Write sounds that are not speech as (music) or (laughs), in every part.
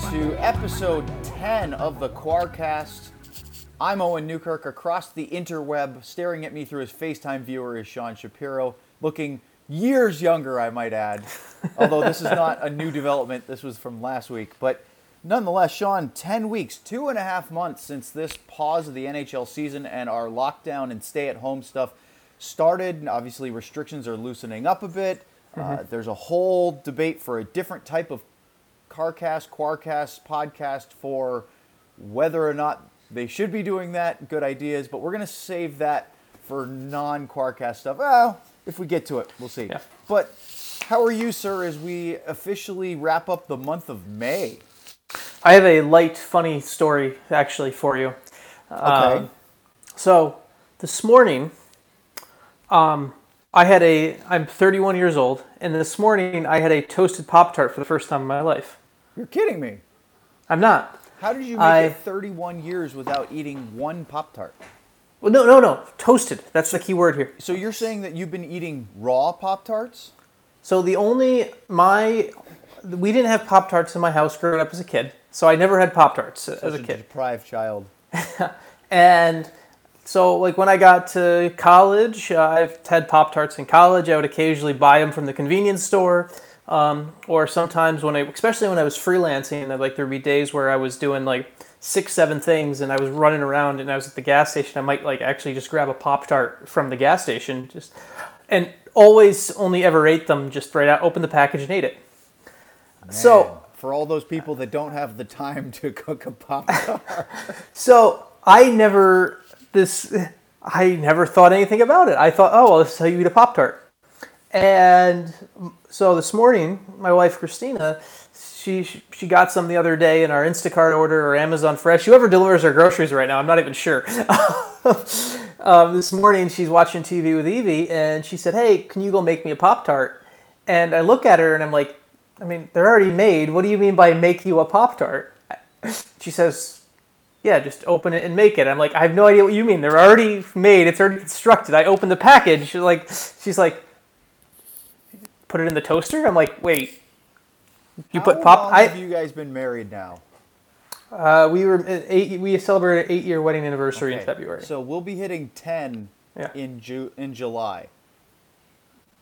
To episode 10 of the Quarcast. I'm Owen Newkirk. Across the interweb, staring at me through his FaceTime viewer is Sean Shapiro, looking years younger, I might add. (laughs) Although this is not a new development, this was from last week. But nonetheless, Sean, 10 weeks, two and a half months since this pause of the NHL season and our lockdown and stay at home stuff started. And Obviously, restrictions are loosening up a bit. Uh, there's a whole debate for a different type of CarCast, Quarcast podcast for whether or not they should be doing that. Good ideas, but we're going to save that for non Quarcast stuff. Well, if we get to it, we'll see. Yeah. But how are you, sir, as we officially wrap up the month of May? I have a light, funny story actually for you. Okay. Um, so this morning, um, I had a. I'm 31 years old, and this morning I had a toasted Pop Tart for the first time in my life. You're kidding me. I'm not. How did you make I- it 31 years without eating one Pop Tart? Well, no, no, no. Toasted. That's the key word here. So you're saying that you've been eating raw Pop Tarts? So the only my we didn't have Pop Tarts in my house growing up as a kid, so I never had Pop Tarts as a kid. deprived child. (laughs) And so, like when I got to college, uh, I've had Pop Tarts in college. I would occasionally buy them from the convenience store, um, or sometimes when I, especially when I was freelancing, I'd, like there'd be days where I was doing like six, seven things, and I was running around, and I was at the gas station. I might like actually just grab a Pop Tart from the gas station, just and always only ever ate them just right out, open the package and ate it. So. For all those people that don't have the time to cook a Pop Tart. (laughs) So I never this I never thought anything about it. I thought, oh well, this is how you eat a pop tart. And so this morning, my wife Christina, she she got some the other day in our Instacart order or Amazon Fresh. Whoever delivers our groceries right now, I'm not even sure. (laughs) um, this morning, she's watching TV with Evie, and she said, "Hey, can you go make me a pop tart?" And I look at her and I'm like, I mean, they're already made. What do you mean by make you a Pop Tart? She says, Yeah, just open it and make it. I'm like, I have no idea what you mean. They're already made. It's already constructed. I opened the package. She's like, she's like, put it in the toaster. I'm like, wait, you put How pop? long I have you guys been married now? uh, we were uh, eight. We celebrated an eight year wedding anniversary in February. So we'll be hitting 10 Yeah. in Ju- in July.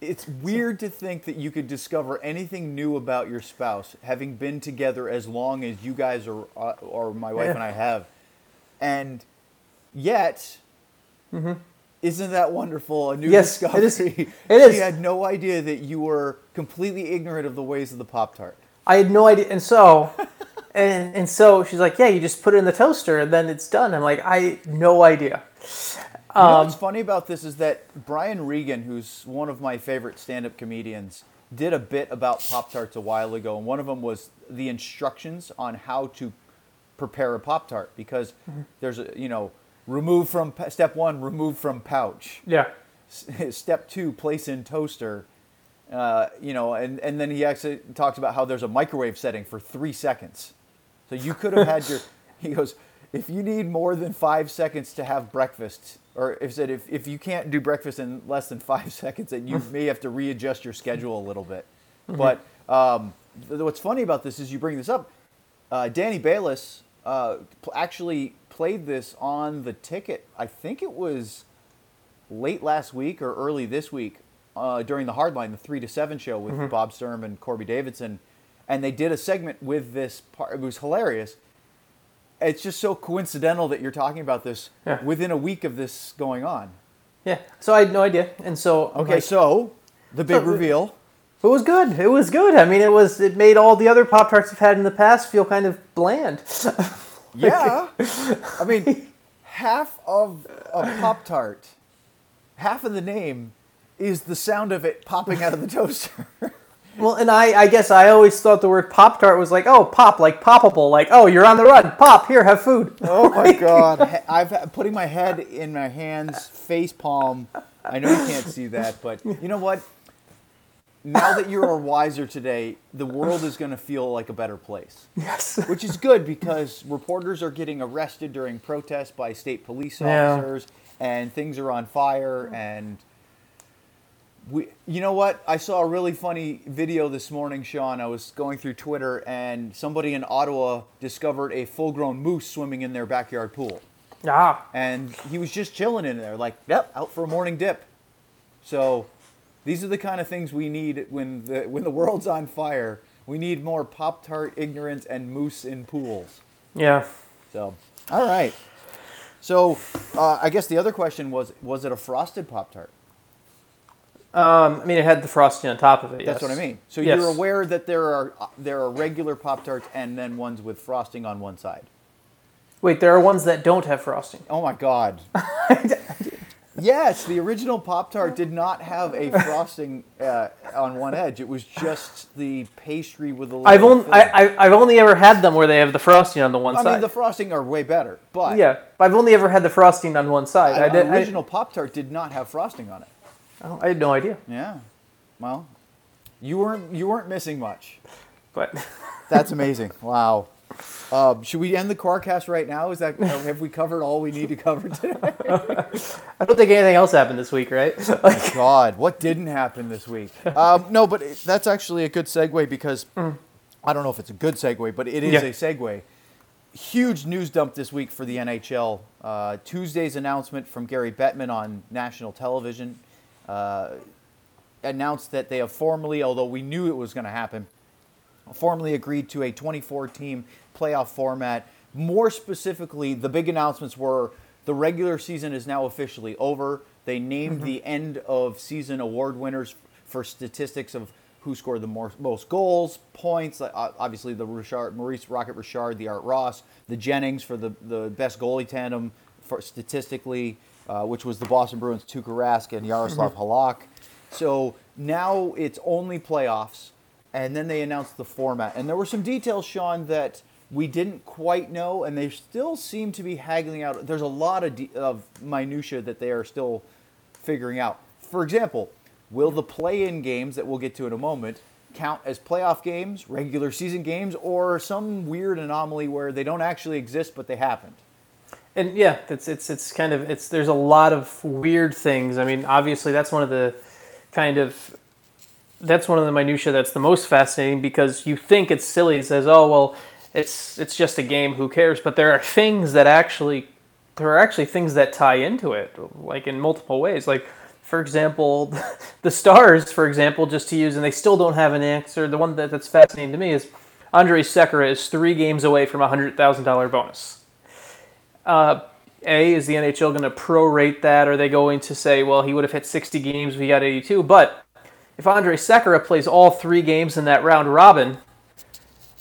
It's weird to think that you could discover anything new about your spouse having been together as long as you guys are, uh, or my wife Yeah. and I have, and yet, isn't that wonderful? A new Mm-hmm. Yes, discovery. is. (laughs) It she is. had no idea that you were completely ignorant of the ways of the Pop Tart. I had no idea, and so, (laughs) and and so she's like, yeah, you just put it in the toaster and then it's done. I'm like, I no idea. You know Um, what's funny about this is that Brian Regan, who's one of my favorite stand-up comedians, did a bit about Pop Tarts a while ago, and one of them was the instructions on how to prepare a Pop Tart because there's a you know remove from step one, remove from pouch. Yeah. S- (laughs) Step two, place in toaster. Uh, you know, and, and then he actually talks about how there's a microwave setting for three seconds. So you could have had your. (laughs) He goes, if you need more than five seconds to have breakfast, or if said if, if you can't do breakfast in less than five (laughs) seconds, then you may have to readjust your schedule a little bit. But um, what's funny about this is you bring this up. Uh, Danny Balis uh, actually played this on the ticket. I think it was late last week or early this week uh, during the Hardline, the three to seven show with Bob Sturm and Corby Davidson, and they did a segment with this part. It was hilarious. It's just so coincidental that you're talking about this Yeah. within a week of this going on. Yeah. So I had no idea, and so Okay, like, so the big So- reveal. It was good. It was good. I mean, it was. It made all the other Pop Tarts I've had in the past feel kind of bland. (laughs) (laughs) Yeah, I mean, half of a Pop Tart, half of the name, is the sound of it popping out of the toaster. (laughs) well, and I, I guess I always thought the word Pop Tart was like, oh, pop, like poppable, like, oh, you're on the run, pop, here, have food. Oh my (laughs) god! I've had- putting my head in my hands, face palm. I know you can't see that, but you know what? Now that you're wiser today, the world is going to feel like a better place, Yes. which is good because reporters are getting arrested during protests by state police Yeah. officers, and things are on fire, and We, you know what? I saw a really funny video this morning, Sean. I was going through Twitter, and somebody in Ottawa discovered a full-grown moose swimming in their backyard pool, Ah, and he was just chilling in there, like, "Yep, out for a morning dip." So, these are the kind of things we need when the when the world's on fire. We need more Pop Tart ignorance and moose in pools. yeah. So, all right. So, uh, I guess the other question was: Was it a frosted Pop Tart? Um, I mean, it had the frosting on top of it. That's yes. what I mean. So Yes. you're aware that there are uh, there are regular Pop Tarts and then ones with frosting on one side. Wait, there are ones that don't have frosting. Oh my God. (laughs) yes, the original Pop Tart did not have a frosting uh, on one edge. It was just the pastry with a little. I've only. I, I, I've only ever had them where they have the frosting on the one I side. I mean, the frosting are way better, but yeah, but I've only ever had the frosting on one side. I, the did, I- original Pop Tart did not have frosting on it. oh, I had no idea. Yeah. Well, you weren't you weren't missing much. But That's amazing. Wow. Um, should we end the Quarcast right now? Is that have we covered all we need to cover today? (laughs) I don't think anything else happened this week, right? (laughs) Like, God, what didn't happen this week? Um, no, but it- that's actually a good segue because I don't know if it's a good segue, but it is Yeah. a segue. Huge news dump this week for the NHL. Uh, Tuesday's announcement from Gary Bettman on national television uh, announced that they have formally, although we knew it was going to happen, formally agreed to a 24 team playoff format. More specifically, the big announcements were the regular season is now officially over. They named the end of season award winners for statistics of who scored the more, most goals, points. Obviously, the Richard, Maurice Rocket Richard, the Art Ross, the Jennings for the, the best goalie tandem for statistically, uh, which was the Boston Bruins, Tuukka Rask and Jaroslav Halak. So now it's only playoffs, and then they announced the format. And there were some details, Sean, that we didn't quite know, and they still seem to be haggling out. There's a lot of, de- of minutia that they are still figuring out. For example, will the play-in games that we'll get to in a moment count as playoff games, regular season games, or some weird anomaly where they don't actually exist but they happened? and yeah, it's it's it's kind of it's there's a lot of weird things. I mean, obviously that's one of the kind of that's one of the minutia that's the most fascinating because you think it's silly. It says, "Oh well, it's it's just a game. Who cares?" But there are things that actually there are actually things that tie into it, like in multiple ways. Like for example, (laughs) the Stars, for example, just to use, and they still don't have an answer. The one that, that's fascinating to me is Andrej Sekera is three games away from a hundred thousand dollar bonus. Uh, a, is the NHL going to prorate that? Are they going to say, well, he would have hit 60 games, we got 82? But if Andrej Sekera plays all three games in that round robin,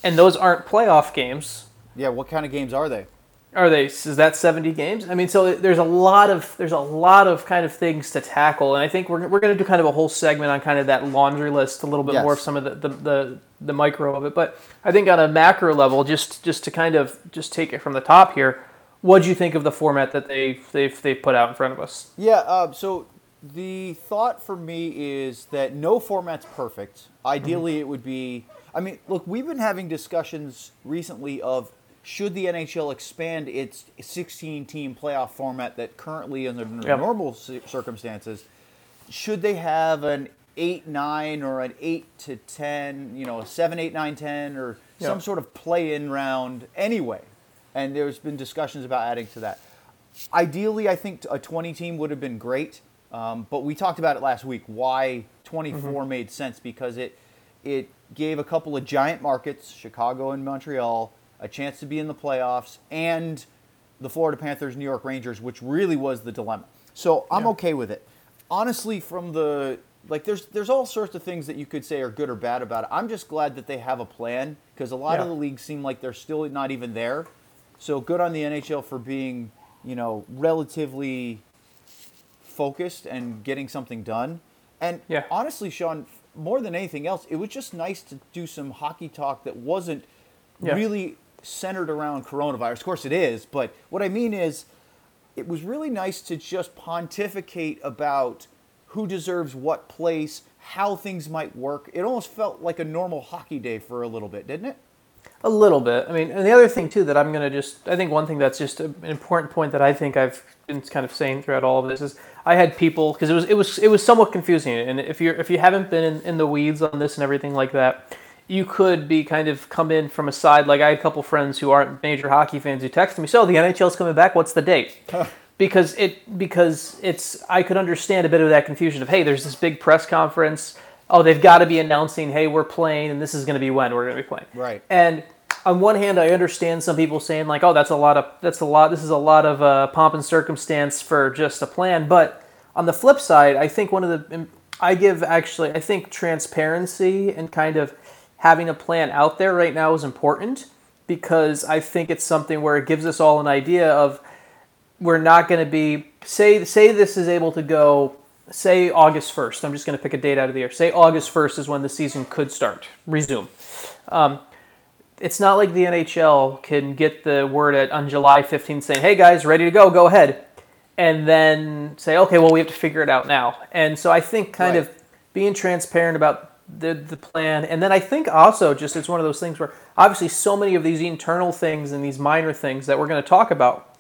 and those aren't playoff games, Yeah, what kind of games are they? are they? Is that 70 games? I mean, so there's a lot of there's a lot of kind of things to tackle, and I think we're, we're going to do kind of a whole segment on kind of that laundry list, a little bit more of some of the, the, the, the micro of it. But I think on a macro level, just just to kind of just take it from the top here, what do you think of the format that they they've they've put out in front of us? Yeah, uh, so the thought for me is that no format's perfect. Ideally, it would be. I mean, look, we've been having discussions recently of should the NHL expand its 16 team playoff format that currently, under Yep. normal circumstances, should they have an 8 9 or an 8 to 10, you know, a 7 8 9 10 or Yeah. some sort of play in round anyway? And there's been discussions about adding to that. Ideally, I think a 20 team would have been great, um, but we talked about it last week. Why 24 made sense because it it gave a couple of giant markets, Chicago and Montreal, a chance to be in the playoffs, and the Florida Panthers, New York Rangers, which really was the dilemma. So I'm Yeah. okay with it. Honestly, from the like, there's there's all sorts of things that you could say are good or bad about it. I'm just glad that they have a plan because a lot of the leagues seem like they're still not even there. So good on the NHL for being, you know, relatively focused and getting something done. And Yeah. honestly, Sean, more than anything else, it was just nice to do some hockey talk that wasn't Yeah. really centered around coronavirus. Of course, it is, but what I mean is, it was really nice to just pontificate about who deserves what place, how things might work. It almost felt like a normal hockey day for a little bit, didn't it? A little bit. I mean, and the other thing too that I'm going to just, I think one thing that's just an important point that I think I've been kind of saying throughout all of this is I had people because it was it was it was somewhat confusing. And if you're if you haven't been in, in the weeds on this and everything like that, you could be kind of come in from a side. Like I had a couple friends who aren't major hockey fans who texted me, "So the NHL's coming back. What's the date?" because it because it's I could understand a bit of that confusion of hey, there's this big press conference. Oh, they've got to be announcing, hey, we're playing, and this is going to be when we're going to be playing. Right. And on one hand, I understand some people saying like, oh, that's a lot of that's a lot. This is a lot of uh, pomp and circumstance for just a plan. But on the flip side, I think one of the I give actually I think transparency and kind of having a plan out there right now is important because I think it's something where it gives us all an idea of we're not going to be say say this is able to go say August 1st. I'm just going to pick a date out of the air. Say August 1st is when the season could start, resume. Um, it's not like the NHL can get the word at, on July 15th saying, "Hey guys, ready to go, go ahead," and then say, "Okay, well we have to figure it out now." And so I think kind Right. of being transparent about the the plan, and then I think also just it's one of those things where obviously so many of these internal things and these minor things that we're going to talk about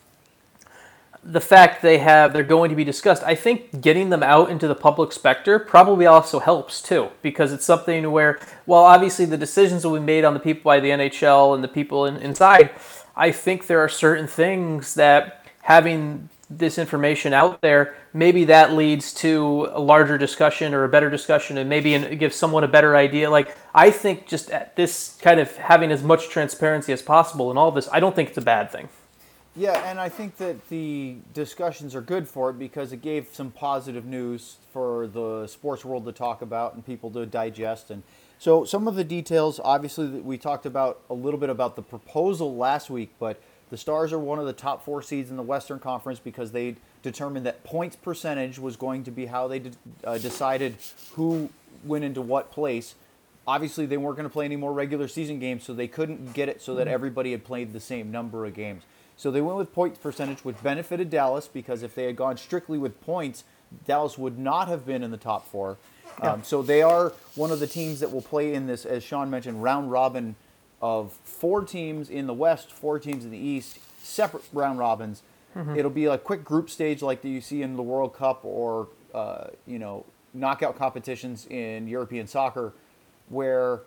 the fact they have they're going to be discussed i think getting them out into the public specter probably also helps too because it's something where well obviously the decisions will be made on the people by the nhl and the people in, inside. I think there are certain things that having this information out there maybe that leads to a larger discussion or a better discussion and maybe it gives someone a better idea. Like i think just at this kind of having as much transparency as possible in all of this i don't think it's a bad thing Yeah, and I think that the discussions are good for it because it gave some positive news for the sports world to talk about and people to digest. And so, some of the details, obviously, we talked about a little bit about the proposal last week, but the Stars are one of the top four seeds in the Western Conference because they determined that points percentage was going to be how they de- uh, decided who went into what place. Obviously, they weren't going to play any more regular season games, so they couldn't get it so that everybody had played the same number of games. So they went with points percentage, which benefited Dallas because if they had gone strictly with points, Dallas would not have been in the top four. Um, so they are one of the teams that will play in this, as Sean mentioned, round robin of four teams in the West, four teams in the East, separate round robins. It'll be a quick group stage like you see in the World Cup or uh, you know knockout competitions in European soccer, where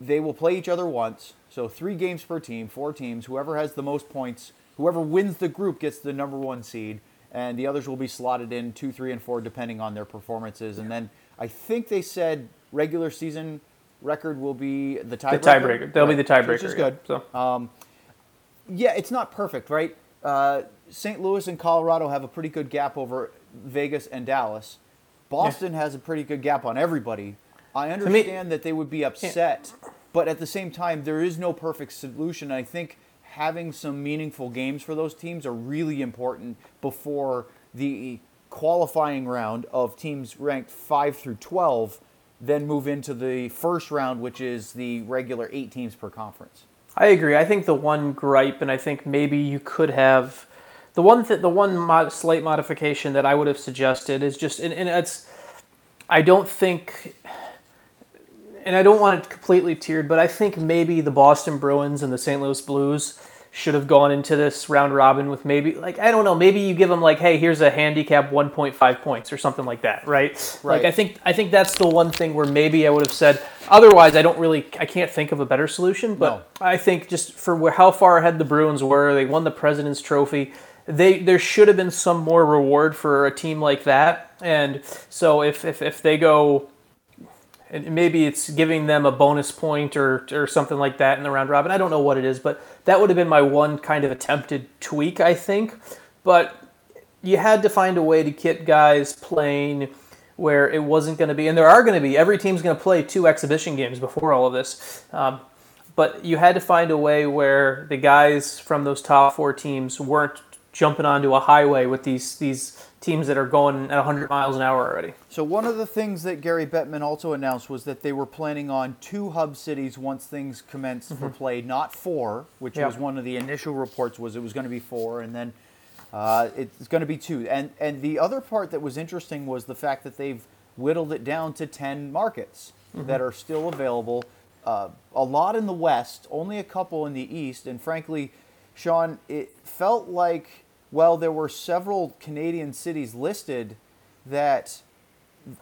they will play each other once. So three games per team, four teams. Whoever has the most points, whoever wins the group gets the number one seed, and the others will be slotted in two, three, and four depending on their performances. And then I think they said regular season record will be the tiebreaker. the tiebreaker they'll be the tiebreaker which is yeah. good. so Yeah, it's not perfect, right? Uh, St. Louis and Colorado have a pretty good gap over Vegas and Dallas. Boston has a pretty good gap on everybody. I me- understand that they would be upset, but at the same time, there is no perfect solution. I think having some meaningful games for those teams are really important before the qualifying round of teams ranked 5 through 12 then move into the first round which is the regular 8 teams per conference. I agree. I think the one gripe, and I think maybe you could have the one th- the one mod- slight modification that I would have suggested is just, and, and it's, I don't think, and I don't want it completely tiered, but I think maybe the Boston Bruins and the St. Louis Blues should have gone into this round robin with maybe like I don't know, maybe you give them like, hey, here's a handicap 1.5 points or something like that, right? right? Like I think I think that's the one thing where maybe I would have said. Otherwise, I don't really, I can't think of a better solution. But No. I think just for how far ahead the Bruins were, they won the President's Trophy. They there should have been some more reward for a team like that. And so if if, if they go, and maybe it's giving them a bonus point or or something like that in the round robin. I don't know what it is, but that would have been my one kind of attempted tweak, I think. But you had to find a way to get guys playing where it wasn't going to be, and there are going to be. Every team's going to play two exhibition games before all of this. Um, but you had to find a way where the guys from those top four teams weren't jumping onto a highway with these these teams that are going at 100 miles an hour already. So one of the things that Gary Bettman also announced was that they were planning on two hub cities once things commenced for play, not four, which Yeah. was one of the initial reports was it was going to be four, and then uh, it's going to be two. And and the other part that was interesting was the fact that they've whittled it down to ten markets that are still available. uh, a lot in the West, only a couple in the East, and frankly, Sean, it felt like well, there were several Canadian cities listed that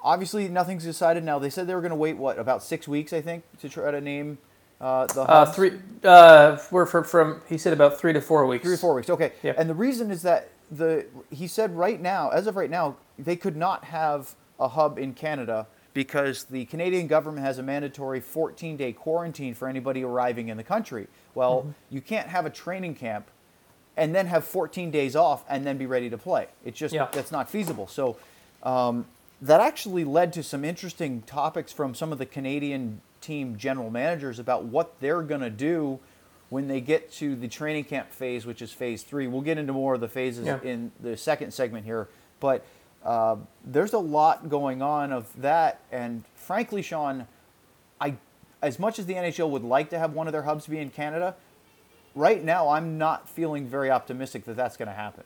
obviously nothing's decided now. They said they were going to wait what about six weeks, I think, to try to name uh, the Uh, three. Uh, we're from, from. He said about three to four weeks. Three or four weeks. Okay. Yeah. And the reason is that the he said right now, as of right now, they could not have a hub in Canada because the Canadian government has a mandatory 14-day quarantine for anybody arriving in the country. Well, Mm-hmm. you can't have a training camp and then have 14 days off and then be ready to play. It's just Yeah. that's not feasible. So um, that actually led to some interesting topics from some of the Canadian team general managers about what they're going to do when they get to the training camp phase, which is phase three. We'll get into more of the phases Yeah. in the second segment here, but uh, there's a lot going on of that. And frankly, Sean, I, as much as the NHL would like to have one of their hubs be in Canada, right now I'm not feeling very optimistic that that's going to happen.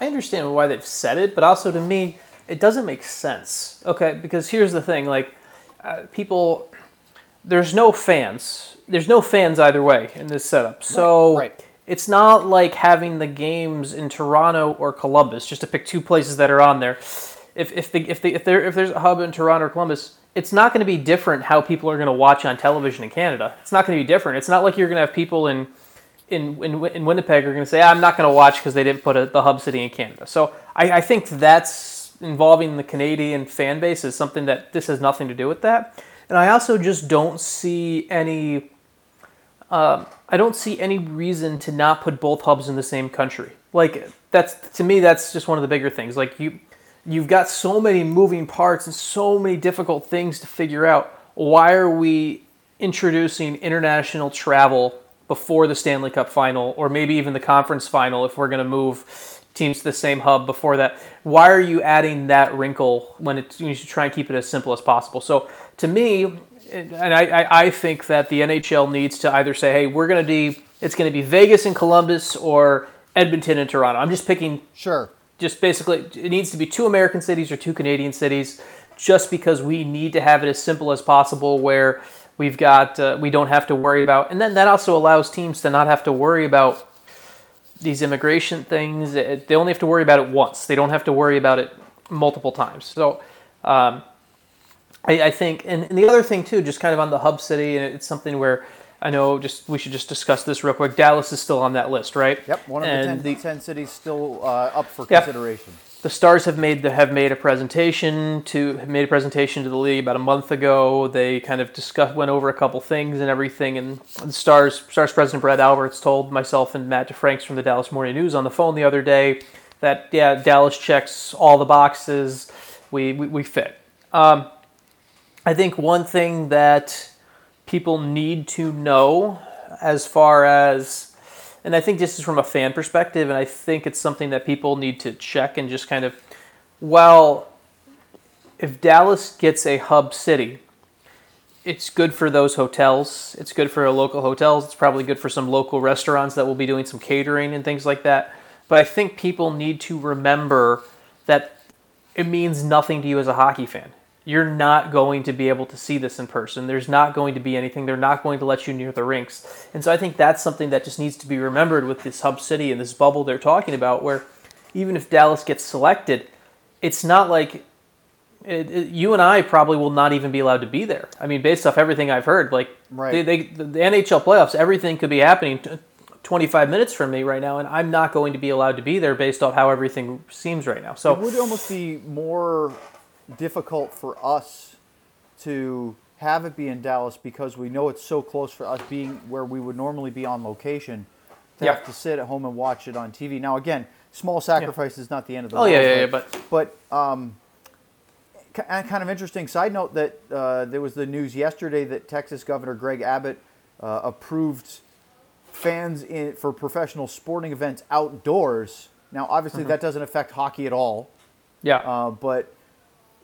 I understand why they've said it, but also to me, it doesn't make sense. Okay, because here's the thing: like, uh, people, there's no fans. There's no fans either way in this setup. So right. it's not like having the games in Toronto or Columbus, just to pick two places that are on there. If if the, if the, if there if there's a hub in Toronto or Columbus, it's not going to be different how people are going to watch on television in Canada. It's not going to be different. It's not like you're going to have people in in, in, in Winnipeg are going to say, I'm not going to watch because they didn't put a, the hub city in Canada. So I, I think that's involving the Canadian fan base is something that this has nothing to do with that. And I also just don't see any. Um, I don't see any reason to not put both hubs in the same country. Like that's to me, that's just one of the bigger things. Like you, you've got so many moving parts and so many difficult things to figure out. Why are we introducing international travel before the Stanley Cup final, or maybe even the conference final if we're going to move teams to the same hub before that? Why are you adding that wrinkle when it's, you should try and keep it as simple as possible? So to me, and I, I, I think that the NHL needs to either say, hey, we're going to be, it's going to be Vegas and Columbus or Edmonton and Toronto. I'm just picking Sure. just basically it needs to be two American cities or two Canadian cities, just because we need to have it as simple as possible, where we've got uh, we don't have to worry about, and then that also allows teams to not have to worry about these immigration things. It- They only have to worry about it once. They don't have to worry about it multiple times. So. Um, I, I think, and, and the other thing too, just kind of on the hub city, and it's something where I know just we should just discuss this real quick. Dallas is still on that list, right? Yep. One of the 10, 10 cities still uh, up for Yeah. consideration. The stars have made the, have made a presentation to made a presentation to the league about a month ago. They kind of discussed went over a couple things and everything. And the stars stars president Brad Alberts told myself and Matt DeFranks from the Dallas Morning News on the phone the other day that yeah Dallas checks all the boxes. We we, we fit. Um, I think one thing that people need to know as far as and I think this is from a fan perspective, and I think it's something that people need to check and just kind of, well, if Dallas gets a hub city, it's good for those hotels. It's good for local hotels. It's probably good for some local restaurants that will be doing some catering and things like that. But I think people need to remember that it means nothing to you as a hockey fan. You're not going to be able to see this in person. There's not going to be anything. They're not going to let you near the rinks. And so I think that's something that just needs to be remembered with this hub city and this bubble they're talking about, where even if Dallas gets selected, it's not like it, it- you and I probably will not even be allowed to be there. I mean, based off everything I've heard, like Right. they, they, the, the NHL playoffs, everything could be happening t- 25 minutes from me right now, and I'm not going to be allowed to be there based off how everything seems right now. So It would almost be more difficult for us to have it be in Dallas because we know it's so close for us being where we would normally be on location to Yeah. have to sit at home and watch it on TV. Now, again, small sacrifice is not the end of the Oh, yeah, world, yeah, yeah, but but um, and kind of interesting side note that uh, there was the news yesterday that Texas Governor Greg Abbott uh, approved fans in, for professional sporting events outdoors. Now, obviously, that doesn't affect hockey at all, yeah, uh, but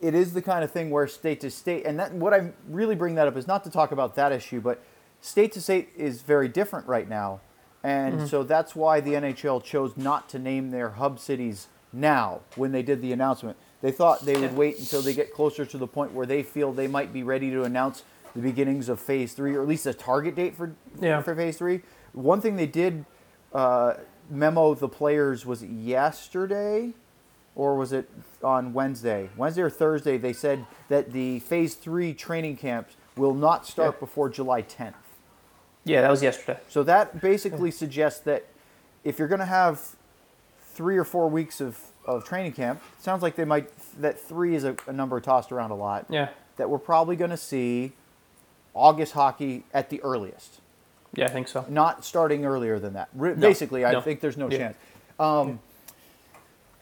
it is the kind of thing where state to state, and that what I really bring that up is not to talk about that issue, but state to state is very different right now, and so that's why the NHL chose not to name their hub cities now when they did the announcement. They thought they would wait until they get closer to the point where they feel they might be ready to announce the beginnings of phase three, or at least a target date for Yeah. for phase three. One thing they did uh, memo the players was yesterday, or was it on Wednesday? Wednesday or Thursday? They said that the phase three training camps will not start Yeah. before July 10th. Yeah, that was yesterday. So that basically suggests that if you're going to have three or four weeks of, of training camp, it sounds like they might that three is a, a number tossed around a lot. Yeah. That we're probably going to see August hockey at the earliest, Yeah, I think so. not starting earlier than that. Basically, I no. think there's no Yeah. chance. Um,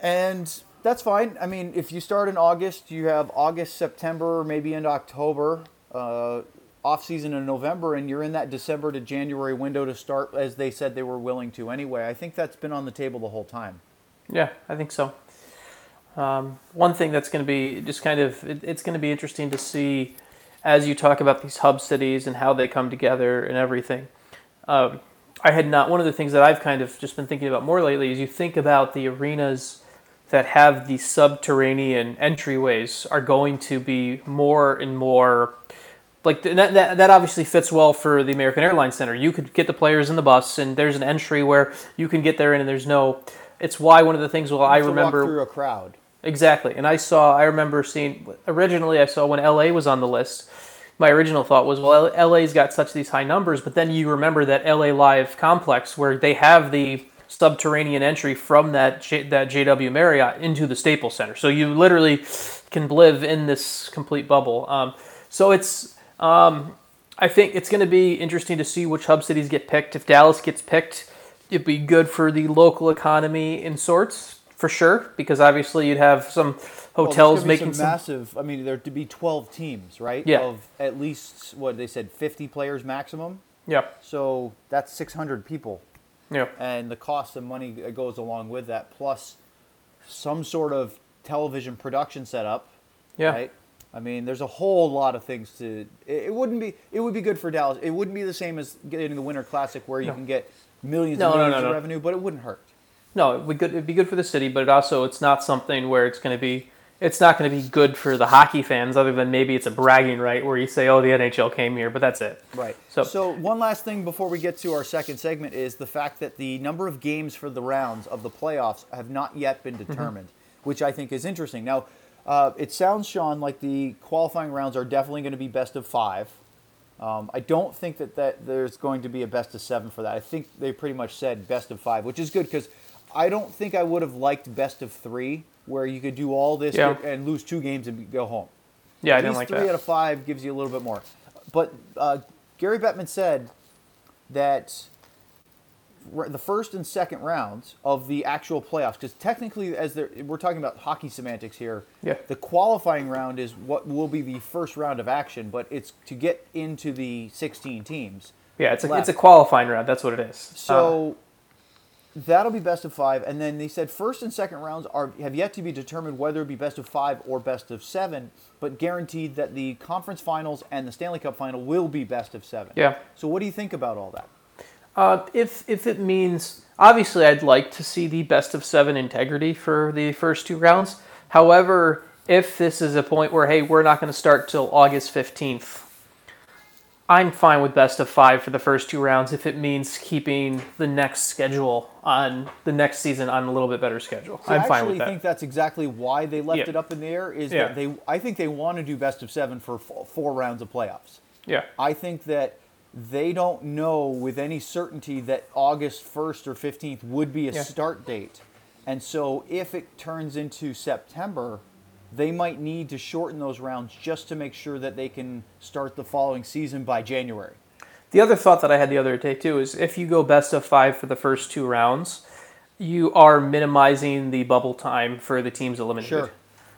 and that's fine. I mean, if you start in August, you have August, September, maybe into October, uh, off season in November, and you're in that December to January window to start as they said they were willing to anyway. I think that's been on the table the whole time. Yeah, I think so. Um, one thing that's going to be just kind of it, it's going to be interesting to see as you talk about these hub cities and how they come together and everything. Um, I had not one of the things that I've kind of just been thinking about more lately is you think about the arenas that have the subterranean entryways are going to be more and more like that, that, that obviously fits well for the American Airlines Center. You could get the players in the bus, and there's an entry where you can get there, and there's no. It's why one of the things. Well, I remember through a crowd. exactly, and I saw. I remember seeing originally. I saw when LA was on the list. My original thought was, well, LA's got such these high numbers, but then you remember that LA Live complex where they have the subterranean entry from that J, that JW Marriott into the Staples Center. So you literally can live in this complete bubble. Um, so it's um, I think it's going to be interesting to see which hub cities get picked. If Dallas gets picked, it'd be good for the local economy in sorts for sure, because obviously you'd have some hotels be making some some. massive. I mean, there to be 12 teams, right? Yeah. Of at least what they said, 50 players maximum. Yeah, So that's 600 people. Yeah, and the cost of money that goes along with that, plus some sort of television production setup. yeah. Right. I mean, there's a whole lot of things to. It, it wouldn't be. It would be good for Dallas. It wouldn't be the same as getting the Winter Classic where you No. can get millions No, and millions no, of no. revenue, but it wouldn't hurt. No, it would good. It'd be good for the city, but it also it's not something where it's going to be. It's not going to be good for the hockey fans, other than maybe it's a bragging right where you say, "Oh, the NHL came here," but that's it. Right. So- So, one last thing before we get to our second segment is the fact that the number of games for the rounds of the playoffs have not yet been Mm-hmm. determined, which I think is interesting. Now, uh, it sounds, Sean, like the qualifying rounds are definitely going to be best of five. Um, I don't think that, that there's going to be a best of seven for that. I think they pretty much said best of five, which is good because I don't think I would have liked best of three, where you could do all this Yeah. and lose two games and go home. Yeah, I didn't like three that. out of five gives you a little bit more. But uh, Gary Bettman said that the first and second rounds of the actual playoffs, because technically, as we're talking about hockey semantics here, Yeah. the qualifying round is what will be the first round of action, but it's to get into the 16 teams. yeah, it's a, left. it's a qualifying round. That's what it is. Uh, So that'll be best of five, and then they said first and second rounds are have yet to be determined whether it be best of five or best of seven, but guaranteed that the conference finals and the Stanley Cup final will be best of seven. Yeah. So what do you think about all that? Uh, if if it means obviously I'd like to see the best of seven integrity for the first two rounds. However, if this is a point where hey we're not going to start till August fifteenth, I'm fine with best of five for the first two rounds if it means keeping the next schedule on the next season on a little bit better schedule. See, I'm fine with that. I think that's exactly why they left Yeah. it up in the air. Is Yeah. that they? I think they want to do best of seven for four rounds of playoffs. yeah. I think that they don't know with any certainty that August 1st or 15th would be a Yeah. start date. And so if it turns into September, they might need to shorten those rounds just to make sure that they can start the following season by January. The other thought that I had the other day too is if you go best of five for the first two rounds, you are minimizing the bubble time for the teams eliminated. Sure.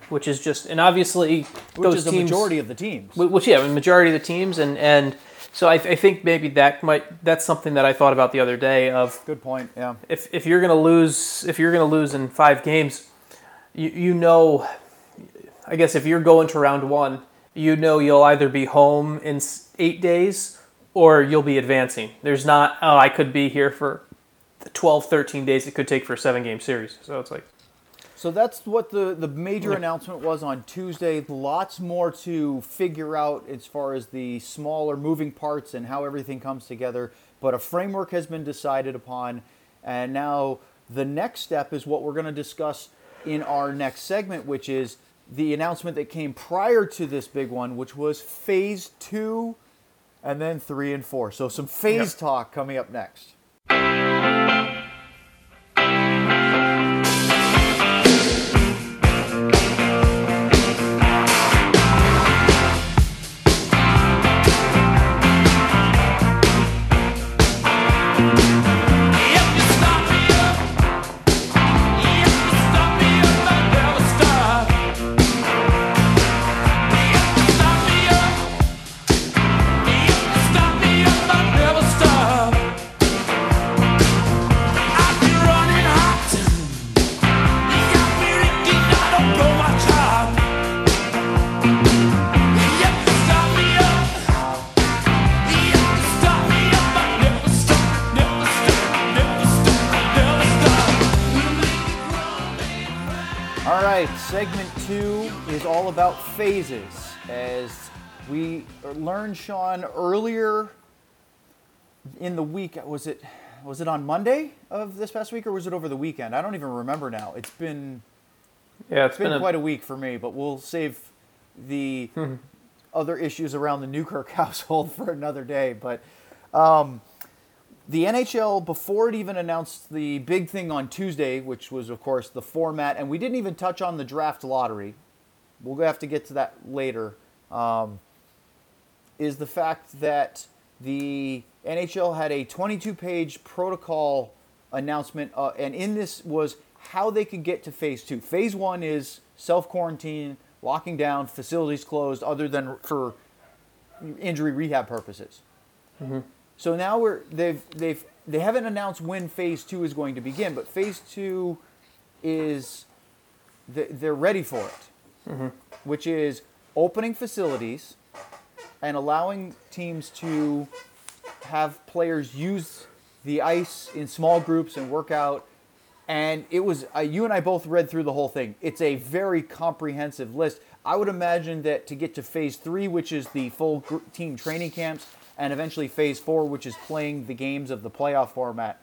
Which is just and obviously Which those is the teams, majority of the teams. Which yeah, the majority of the teams and and so I, I think maybe that might that's something that I thought about the other day of Good point. Yeah. if if you're gonna lose if you're gonna lose in five games, you you know, I guess if you're going to round one, you know you'll either be home in eight days or you'll be advancing. There's not oh I could be here for the 12, 13 days it could take for a seven game series. So it's like So that's what the, the major announcement was on Tuesday. Lots more to figure out as far as the smaller moving parts and how everything comes together. But a framework has been decided upon. And now the next step is what we're going to discuss in our next segment, which is the announcement that came prior to this big one, which was phase two and then three and four. So some phase Yep. talk coming up next. About phases. As we learned, Sean, earlier in the week, was it was it on Monday of this past week or was it over the weekend? I don't even remember now. It's been Yeah, it's it's been been, a, quite a week for me, but we'll save the (laughs) other issues around the Newkirk (laughs) household for another day. But um, the NHL, before it even announced the big thing on Tuesday, which was, of course, the format, and we didn't even touch on the draft lottery. We'll have to get to that later. Um, is the fact that the NHL had a 22 page protocol announcement, uh, and in this was how they could get to phase two. Phase one is self quarantine, locking down, facilities closed, other than for injury rehab purposes. So now we're they've they've they haven't announced when phase two is going to begin, but phase two is they're ready for it, which is opening facilities and allowing teams to have players use the ice in small groups and work out. And it was uh, you and I both read through the whole thing. It's a very comprehensive list. I would imagine that to get to phase three, which is the full team training camps, and eventually phase four, which is playing the games of the playoff format,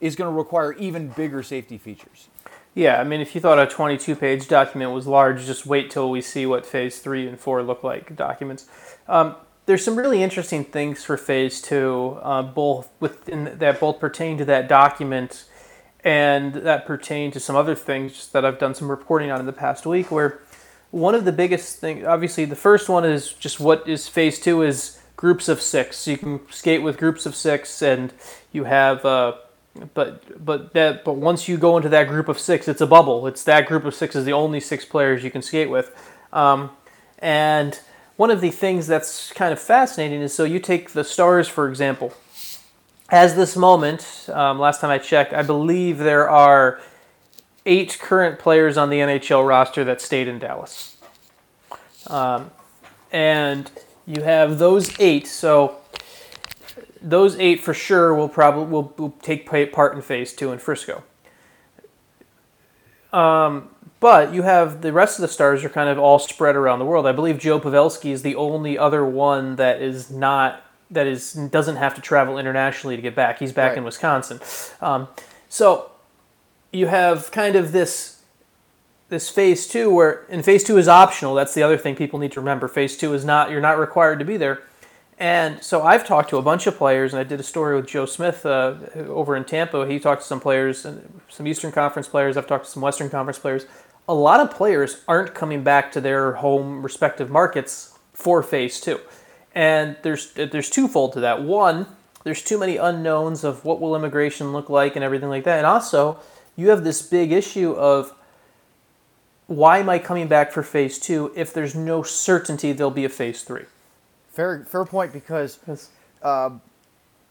is going to require even bigger safety features. Yeah. I mean, if you thought a 22-page document was large, just wait till we see what phase three and four look like documents. Um, there's some really interesting things for phase two, uh, both within that both pertain to that document and that pertain to some other things that I've done some reporting on in the past week. Where one of the biggest things, obviously, the first one is just what is phase two is groups of six. So you can skate with groups of six, and you have. Uh, but but that but once you go into that group of six, it's a bubble. It's that group of six is the only six players you can skate with, um, and one of the things that's kind of fascinating is so you take the Stars for example. As this moment, um, last time I checked, I believe there are eight current players on the NHL roster that stayed in Dallas, um, and you have those eight. So those eight for sure will probably will, will take part in phase two in Frisco. Um, but you have the rest of the stars are kind of all spread around the world. I believe Joe Pavelski is the only other one that is not that is doesn't have to travel internationally to get back. He's back in Wisconsin. Um, so you have kind of this this phase two where and phase two is optional. That's the other thing people need to remember. Phase two is not you're not required to be there. And so I've talked to a bunch of players, and I did a story with Joe Smith uh, over in Tampa. He talked to some players, some Eastern Conference players. I've talked to some Western Conference players. A lot of players aren't coming back to their home respective markets for phase two, and there's there's twofold to that. One, there's too many unknowns of what will immigration look like and everything like that, and also you have this big issue of why am I coming back for phase two if there's no certainty there'll be a phase three? Fair, fair point because That's-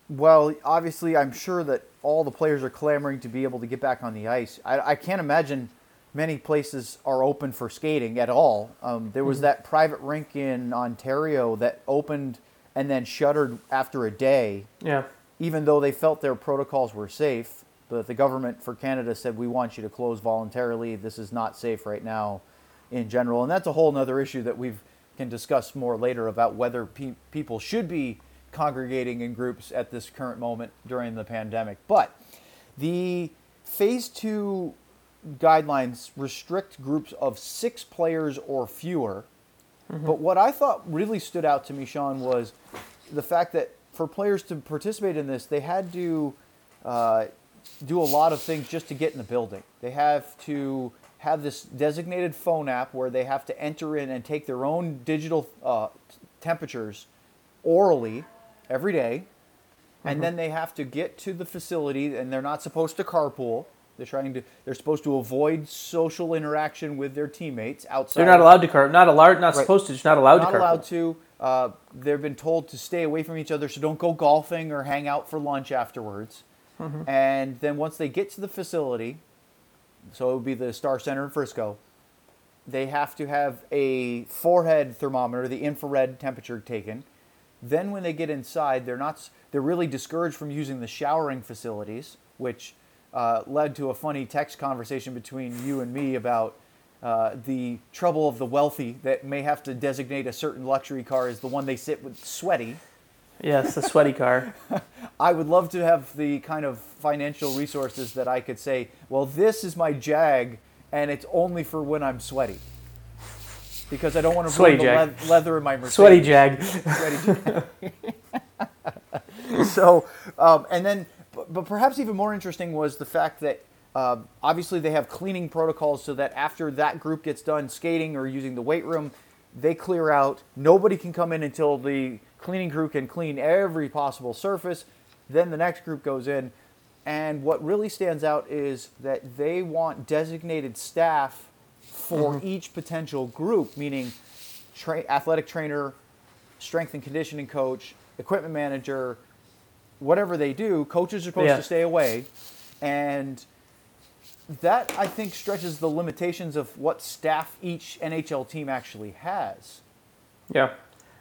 well, obviously, I'm sure that all the players are clamoring to be able to get back on the ice. I, I can't imagine many places are open for skating at all. Um, there was that private rink in Ontario that opened and then shuttered after a day, Yeah. even though they felt their protocols were safe. But the government for Canada said we want you to close voluntarily. This is not safe right now, in general, and that's a whole other issue that we can discuss more later about whether pe- people should be congregating in groups at this current moment during the pandemic. But the phase two guidelines restrict groups of six players or fewer. But what I thought really stood out to me, Sean, was the fact that for players to participate in this, they had to uh, do a lot of things just to get in the building. They have to have this designated phone app where they have to enter in and take their own digital uh, temperatures orally every day and then they have to get to the facility and they're not supposed to carpool they're trying to they're supposed to avoid social interaction with their teammates outside They're not allowed to carp. Not allowed. Not Right. supposed to. Just not allowed not to carpool. allowed to uh, they've been told to stay away from each other so don't go golfing or hang out for lunch afterwards Mm-hmm. and then once they get to the facility so it would be the star center in frisco they have to have a forehead thermometer, the infrared temperature taken. Then when they get inside, they're not they're really discouraged from using the showering facilities, which uh, led to a funny text conversation between you and me about uh, the trouble of the wealthy that may have to designate a certain luxury car as the one they sit with sweaty. Yes, the sweaty car. (laughs) I would love to have the kind of financial resources that I could say, well, this is my Jag, and it's only for when I'm sweaty. Because I don't want to Sweaty ruin the le- leather in my Mercedes. Sweaty Jag. Sweaty Jag. (laughs) so, um, and then, but, but perhaps even more interesting was the fact that um, obviously they have cleaning protocols so that after that group gets done skating or using the weight room, they clear out. Nobody can come in until the cleaning crew can clean every possible surface. Then the next group goes in. And what really stands out is that they want designated staff for mm-hmm. each potential group, meaning tra- athletic trainer, strength and conditioning coach, equipment manager, whatever they do, coaches are supposed Yeah. to stay away. And that, I think, stretches the limitations of what staff each NHL team actually has. Yeah.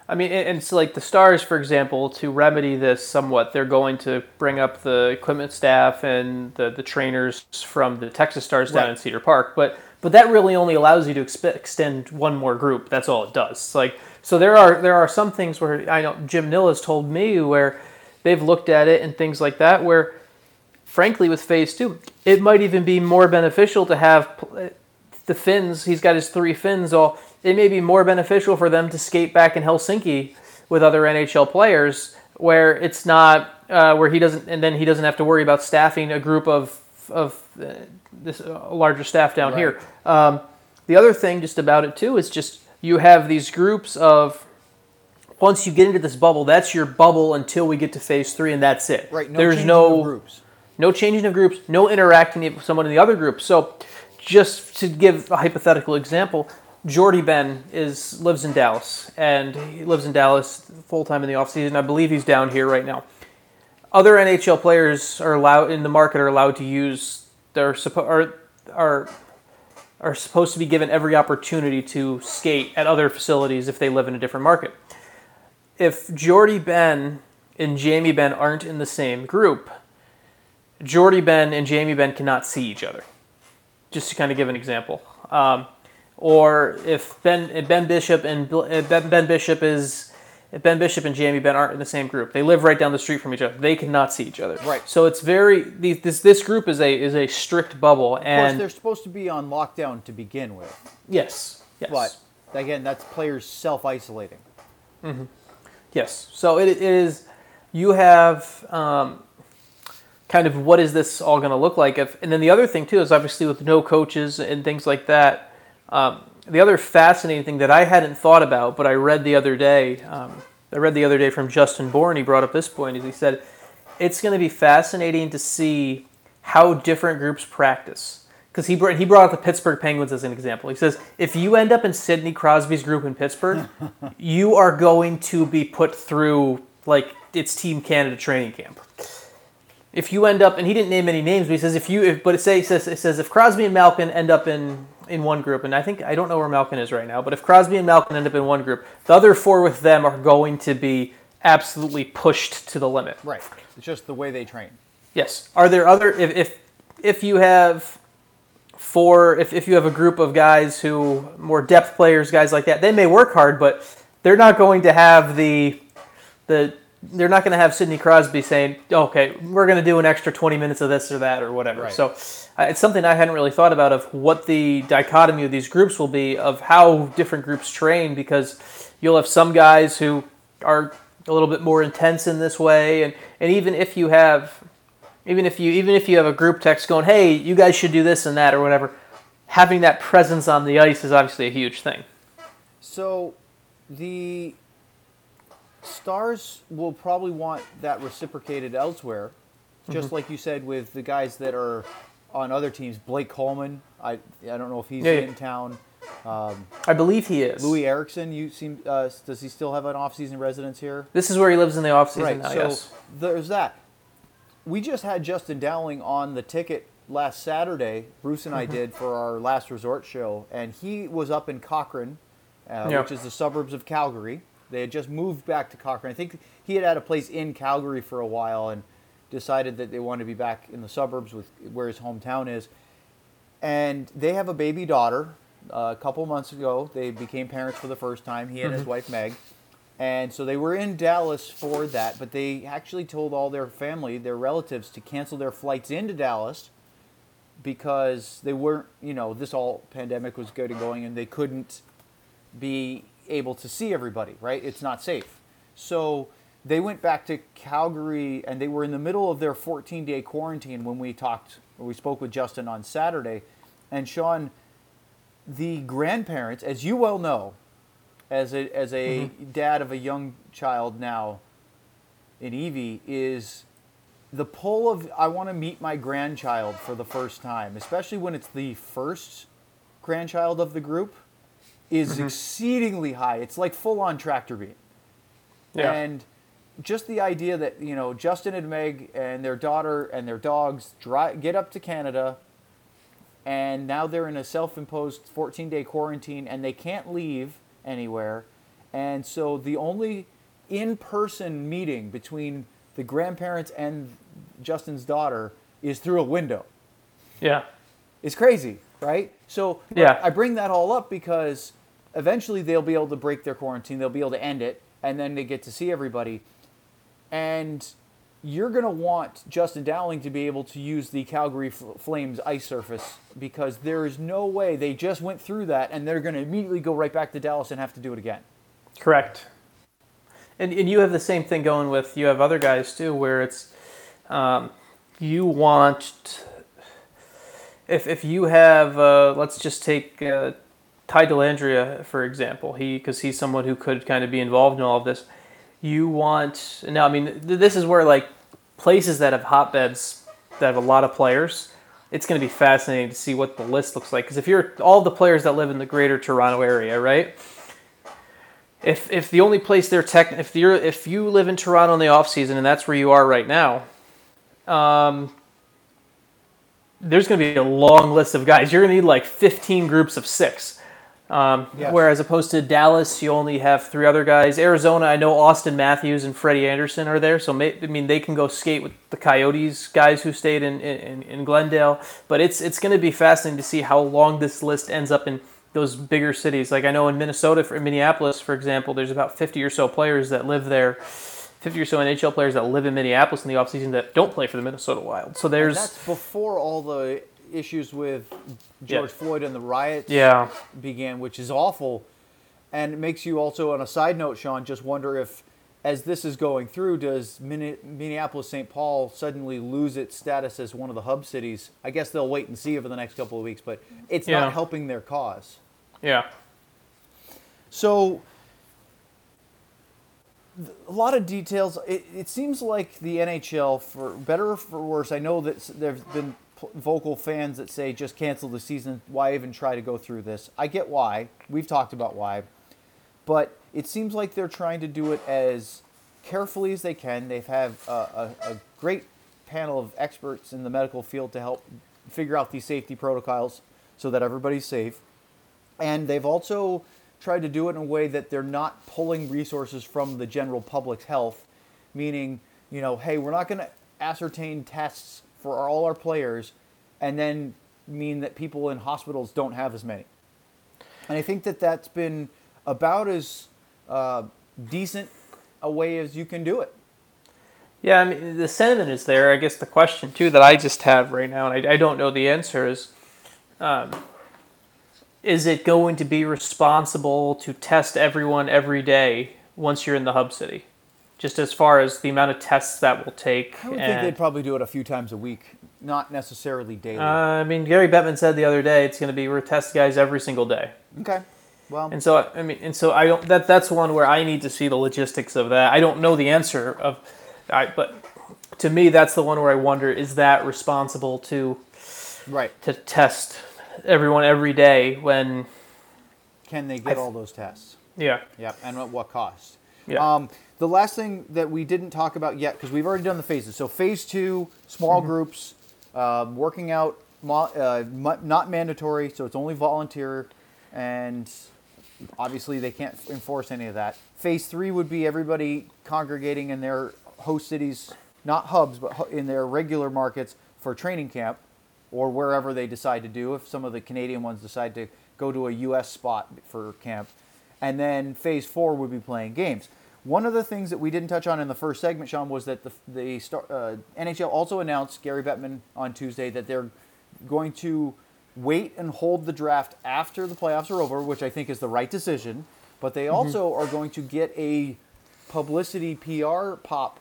I mean, and it's like the Stars, for example, to remedy this somewhat, they're going to bring up the equipment staff and the, the trainers from the Texas Stars down Right. in Cedar Park. But but that really only allows you to expe- extend one more group. That's all it does. It's like so there are there are some things where I know Jim Nill has told me where they've looked at it and things like that where frankly, with phase two, it might even be more beneficial to have pl- the Finns. He's got his three Finns. All it may be more beneficial for them to skate back in Helsinki with other NHL players, where it's not uh, where he doesn't, and then he doesn't have to worry about staffing a group of of uh, this uh, larger staff down Right. here. Um, the other thing just about it too is just you have these groups of once you get into this bubble, that's your bubble until we get to phase three, and that's it. Right. No There's changing no of groups. no changing of groups, no interacting with someone in the other group. So, just to give a hypothetical example, Jordie Benn is lives in Dallas, and he lives in Dallas full time in the offseason. I believe he's down here right now. Other NHL players are allowed in the market are allowed to use their are are are supposed to be given every opportunity to skate at other facilities if they live in a different market. If Jordie Benn and Jamie Benn aren't in the same group, Jordie Benn and Jamie Benn cannot see each other. Just to kind of give an example. Um, or if Ben if Ben Bishop and Ben, ben Bishop is if Ben Bishop and Jamie Benn aren't in the same group, they live right down the street from each other. They cannot see each other. Right. So it's very this this group is a is a strict bubble Of course, and they're supposed to be on lockdown to begin with. yes yes But again, that's players self isolating. Yes. So it, it is. You have um, kind of what is this all going to look like? If, and then the other thing too is obviously with no coaches and things like that. Um, the other fascinating thing that I hadn't thought about, but I read the other day. Um, I read the other day from Justin Bourne. He brought up this point. Is he said it's going to be fascinating to see how different groups practice. Because he brought, he brought up the Pittsburgh Penguins as an example. He says if you end up in Sidney Crosby's group in Pittsburgh, (laughs) you are going to be put through like it's Team Canada training camp. If you end up, and he didn't name any names, but he says if you, if, but it, say, it says it says if Crosby and Malkin end up in in one group, and I think I don't know where Malkin is right now, but if Crosby and Malkin end up in one group, the other four with them are going to be absolutely pushed to the limit. Right. It's just the way they train. Yes. Are there other if if if you have four if, if you have a group of guys who more depth players, guys like that, they may work hard, but they're not going to have the the they're not going to have Sidney Crosby saying, "Okay, we're going to do an extra 20 minutes of this or that or whatever." Right. So it's something I hadn't really thought about of what the dichotomy of these groups will be of how different groups train because you'll have some guys who are a little bit more intense in this way and, and even if you have even if you even if you have a group text going, "Hey, you guys should do this and that or whatever," having that presence on the ice is obviously a huge thing. So the Stars will probably want that reciprocated elsewhere, just Mm-hmm. like you said with the guys that are on other teams. Blake Coleman, I I don't know if he's Yeah, yeah. in town. I believe he is. Loui Eriksson, you seem uh, does he still have an off-season residence here? This is where he lives in the off season Right. now. so yes. there's that. We just had Justin Dowling on the ticket last Saturday. Bruce and I Mm-hmm. did for our last resort show, and he was up in Cochrane, uh, Yeah. which is the suburbs of Calgary. They had just moved back to Cochrane. I think he had had a place in Calgary for a while and decided that they wanted to be back in the suburbs with where his hometown is. And they have a baby daughter. Uh, a couple months ago, they became parents for the first time. He and his wife Meg. And so they were in Dallas for that, but they actually told all their family, their relatives, to cancel their flights into Dallas because they weren't, you know, this all pandemic was good and going, and they couldn't be able to see everybody, right? It's not safe. So they went back to Calgary, and they were in the middle of their 14 day quarantine when we talked, or we spoke with Justin on Saturday. And Sean, the grandparents, as you well know, as a as a mm-hmm. dad of a young child now in Evie is the pull of I want to meet my grandchild for the first time, especially when it's the first grandchild of the group, is mm-hmm. exceedingly high. It's like full on tractor beat. Yeah. And just the idea that you know Justin and Meg and their daughter and their dogs dri get up to Canada, and now they're in a self-imposed 14-day quarantine, and they can't leave anywhere, and so the only in-person meeting between the grandparents and Justin's daughter is through a window. yeah. It's crazy, right? So Yeah. I bring that all up because eventually they'll be able to break their quarantine, they'll be able to end it, and then they get to see everybody. And you're going to want Justin Dowling to be able to use the Calgary Flames ice surface because there is no way they just went through that and they're going to immediately go right back to Dallas and have to do it again. Correct. And, and you have the same thing going with you have other guys too, where it's um, you want if if you have uh, let's just take uh, Ty Dellandrea for example, he because he's someone who could kind of be involved in all of this. You want now, I mean, th- this is where like places that have hotbeds that have a lot of players. It's going to be fascinating to see what the list looks like because if you're all the players that live in the greater Toronto area, right? if if the only place they're tech if you're if you live in Toronto in the off season and that's where you are right now, um, there's going to be a long list of guys. You're going to need like 15 groups of six. Um, Yes. Whereas opposed to Dallas, you only have three other guys. Arizona, I know Auston Matthews and Freddie Andersen are there, so may, I mean they can go skate with the Coyotes guys who stayed in in, in Glendale. But it's it's going to be fascinating to see how long this list ends up in those bigger cities. Like I know in Minnesota, for in Minneapolis, for example, there's about 50 or so players that live there. 50 or so NHL players that live in Minneapolis in the offseason that don't play for the Minnesota Wild. So And there's that's before all the issues with George Yeah. Floyd and the riots yeah. began, which is awful. And it makes you also, on a side note, Sean, just wonder if, as this is going through, does Minneapolis St. Paul suddenly lose its status as one of the hub cities? I guess they'll wait and see over the next couple of weeks, but it's Yeah. not helping their cause. Yeah. So, a lot of details. It, it seems like the NHL, for better or for worse, I know that there's been vocal fans that say just cancel the season. Why even try to go through this? I get why. We've talked about why. But it seems like they're trying to do it as carefully as they can. They've have a, a, a great panel of experts in the medical field to help figure out these safety protocols so that everybody's safe and they've also tried to do it in a way that they're not pulling resources from the general public's health meaning you know hey we're not going to ascertain tests for all our players, and then mean that people in hospitals don't have as many. And I think that that's been about as uh, decent a way as you can do it. Yeah, I mean the sentiment is there. I guess the question too that I just have right now, and I, I don't know the answer is, um, is it going to be responsible to test everyone every day once you're in the hub city? Just as far as the amount of tests that will take. I would think they'd probably do it a few times a week, not necessarily daily. uh, I mean, Gary Bettman said the other day it's going to be we're test guys every single day. okay. Well, And so I mean, and so I don't. That that's one where I need to see the logistics of that. I don't know the answer of, I but to me that's the one where I wonder is that responsible to right. to test everyone every day when Can they get th- all those tests? yeah Yeah, and at what cost? Yeah. Um, the last thing that we didn't talk about yet, because we've already done the phases. So phase two, small Mm-hmm. groups, um, working out, uh, not mandatory, so it's only volunteer, and obviously they can't enforce any of that. Phase three would be everybody congregating in their host cities, not hubs, but in their regular markets for training camp, or wherever they decide to do. If some of the Canadian ones decide to go to a U.S. spot for camp, and then phase four would be playing games. One of the things that we didn't touch on in the first segment, Sean, was that the, the star, uh, NHL also announced Gary Bettman on Tuesday that they're going to wait and hold the draft after the playoffs are over, which I think is the right decision. But they also are going to get a publicity PR pop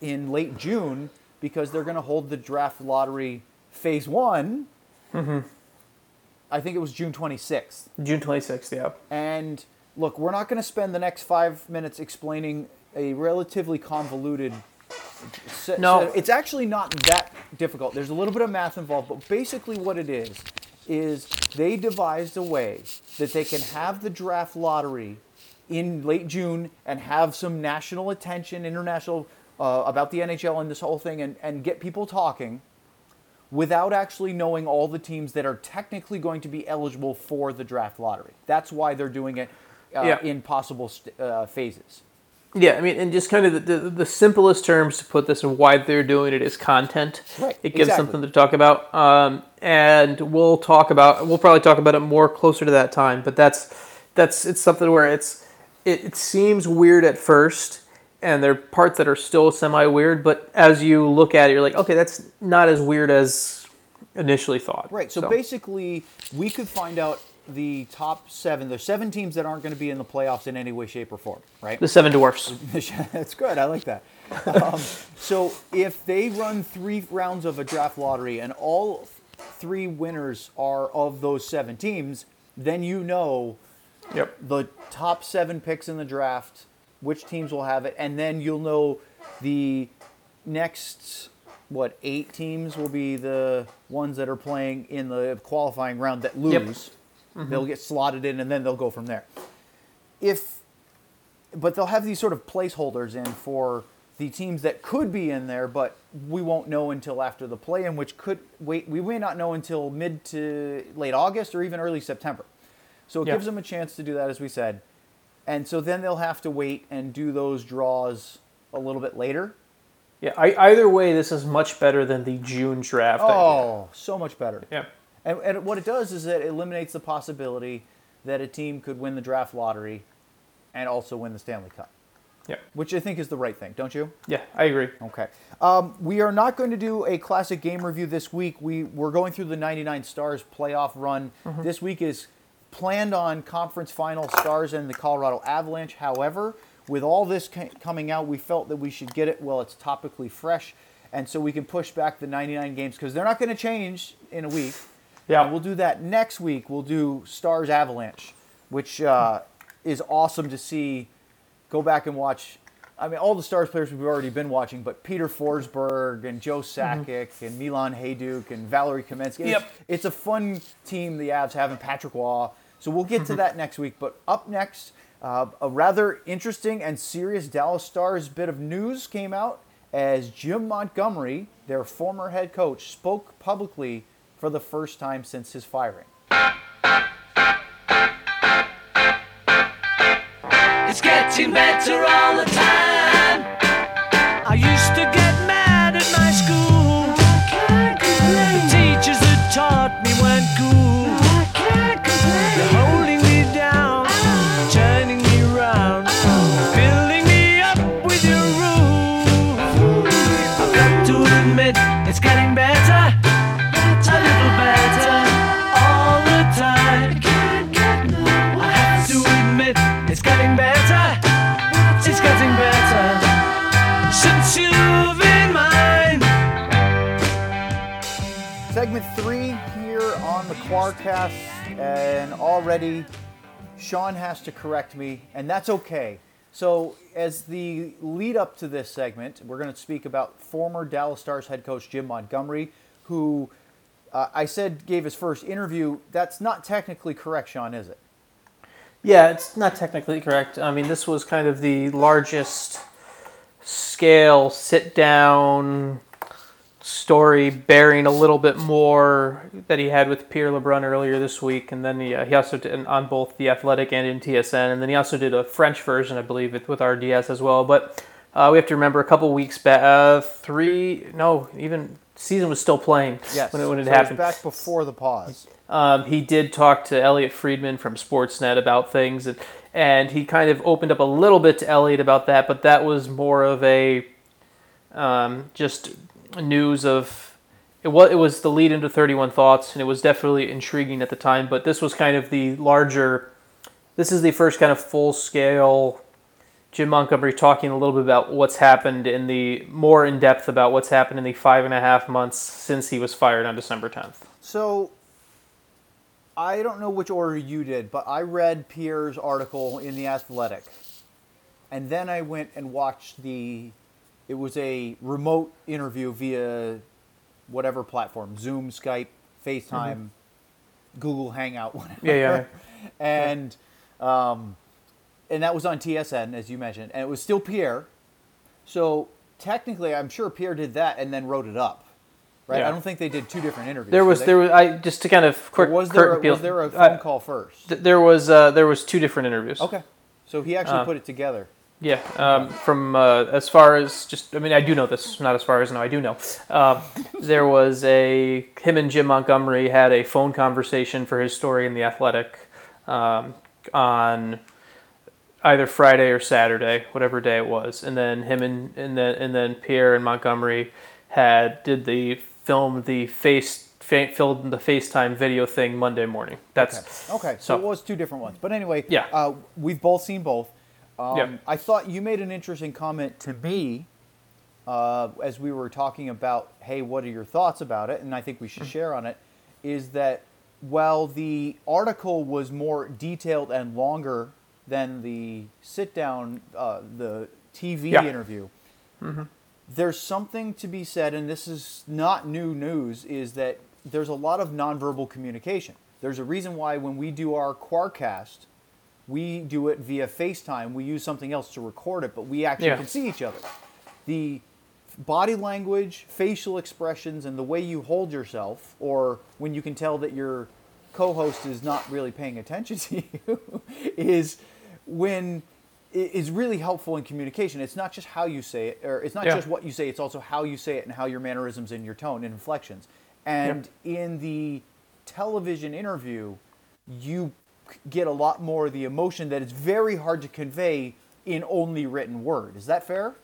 in late June because they're going to hold the draft lottery phase one. I think it was June 26th. June twenty sixth. Yeah. And look, we're not going to spend the next five minutes explaining a relatively convoluted. se- No. set- it's actually not that difficult. There's a little bit of math involved, but basically what it is is they devised a way that they can have the draft lottery in late June and have some national attention, international uh, about the NHL and this whole thing, and, and get people talking without actually knowing all the teams that are technically going to be eligible for the draft lottery. That's why they're doing it uh, Yeah. in possible st- uh, phases. Yeah, I mean, and just kind of the, the, the simplest terms to put this and why they're doing it is content. Right, It gives exactly. something to talk about, um, and we'll talk about. We'll probably talk about it more closer to that time. But that's that's it's something where it's it, it seems weird at first, and there are parts that are still semi weird. But as you look at it, you're like, okay, that's not as weird as initially thought. Right. So, basically, we could find out the top seven. There's seven teams that aren't going to be in the playoffs in any way, shape, or form. Right. the seven dwarfs. (laughs) That's good. I like that. Um, so if they run three rounds of a draft lottery and all three winners are of those seven teams, then you know Yep. the top seven picks in the draft, which teams will have it, and then you'll know the next what eight teams will be the ones that are playing in the qualifying round that Yep. Lose. They'll get slotted in, and then they'll go from there. If, but they'll have these sort of placeholders in for the teams that could be in there, but we won't know until after the play-in, which could wait. We may not know until mid to late August or even early September. So it Yeah. gives them a chance to do that, as we said. And so then they'll have to wait and do those draws a little bit later. Yeah. I, either way, this is much better than the June draft. Oh, so much better. Yeah. And, and what it does is that it eliminates the possibility that a team could win the draft lottery and also win the Stanley Cup, Yeah. which I think is the right thing, don't you? Yeah. I agree. Okay. Um, we are not going to do a classic game review this week. We we're going through the 99 Stars playoff run. This week is planned on conference final Stars and the Colorado Avalanche. However, with all this ca- coming out, we felt that we should get it while it's topically fresh, and so we can push back the 99 games because they're not going to change in a week. Yeah. We'll do that next week. We'll do Stars Avalanche, which uh, is awesome to see. Go back and watch. I mean, all the Stars players we've already been watching, but Peter Forsberg and Joe Sakic and Milan Hejduk and Valeri Kamensky. It's- Yep. It's a fun team the Avs have, and Patrick Roy. So we'll get to that next week. But up next, uh, a rather interesting and serious Dallas Stars bit of news came out as Jim Montgomery, their former head coach, spoke publicly for the first time since his firing. It's getting better all the time. And already Sean has to correct me, and that's okay. So, as the lead up to this segment, we're going to speak about former Dallas Stars head coach Jim Montgomery, who uh, I said gave his first interview. That's not technically correct, Sean, is it? Yeah, it's not technically correct. I mean, this was kind of the largest scale sit down story, bearing a little bit more that he had with Pierre LeBrun earlier this week, and then he, uh, he also did on both the Athletic and in TSN, and then he also did a French version, I believe, with, with RDS as well. But uh, we have to remember a couple weeks back, uh, three, no, even season was still playing Yes. when it, when it So happened. back before the pause. Um, he did talk to Elliotte Friedman from Sportsnet about things, and, and he kind of opened up a little bit to Elliotte about that, but that was more of a um, just news of it was it was the lead into 31 thoughts, and it was definitely intriguing at the time. But this was kind of the larger. This is the first kind of full scale Jim Montgomery talking a little bit about what's happened in the more in depth about what's happened in the five and a half months since he was fired on December 10th. So, I don't know which order you did, but I read Pierre's article in The Athletic. And then I went and watched the, it was a remote interview via whatever platform Zoom, Skype, FaceTime, Google Hangout, (laughs) whatever. Mm-hmm. Yeah, yeah. and, um, and that was on TSN, as you mentioned. And it was still Pierre. So, technically, I'm sure Pierre did that and then wrote it up. Right? Yeah. I don't think they did two different interviews. There was they? there was I just to kind of quick was there curtain a, peel- was there a phone I- call first? th- there was uh, there was two different interviews. Okay, so he actually Uh, put it together. Yeah. Um, from uh, as far as just I mean I do know this not as far as no I do know. Um, there was a him and Jim Montgomery had a phone conversation for his story in the Athletic um, on either Friday or Saturday, whatever day it was, and then him and and then and then Pierre and Montgomery had did the film the face fa- filmed the FaceTime video thing Monday morning. That's Okay, so, so- it was two different ones. But anyway, Yeah. uh, we've both seen both. Um, Yeah. I thought you made an interesting comment to me uh, as we were talking about, hey, what are your thoughts about it? And I think we should share on it. Is that while the article was more detailed and longer than the sit down, uh, the TV Yeah. interview, there's something to be said, and this is not new news, is that there's a lot of nonverbal communication. There's a reason why when we do our Quarcast, we do it via FaceTime. We use something else to record it, but we actually Yeah. can see each other. The body language, facial expressions, and the way you hold yourself, or when you can tell that your co host is not really paying attention (laughs) to you, is when i- really helpful in communication. It's not just how you say it, or it's not Yeah. just what you say, it's also how you say it and how your mannerisms and your tone and inflections. And in the television interview, you get a lot more of the emotion that is very hard to convey in only written word. Is that fair?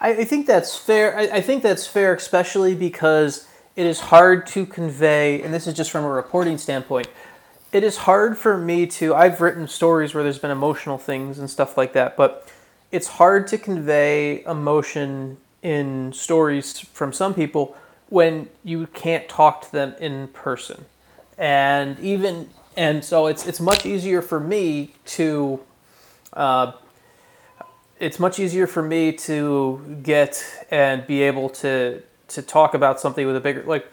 I, I think that's fair. I, I think that's fair, especially because it is hard to convey, and this is just from a reporting standpoint. It is hard for me to. I've written stories where there's been emotional things and stuff like that, but it's hard to convey emotion in stories from some people when you can't talk to them in person, and even and so it's it's much easier for me to it's much easier for me to get and be able to to talk about something with a bigger like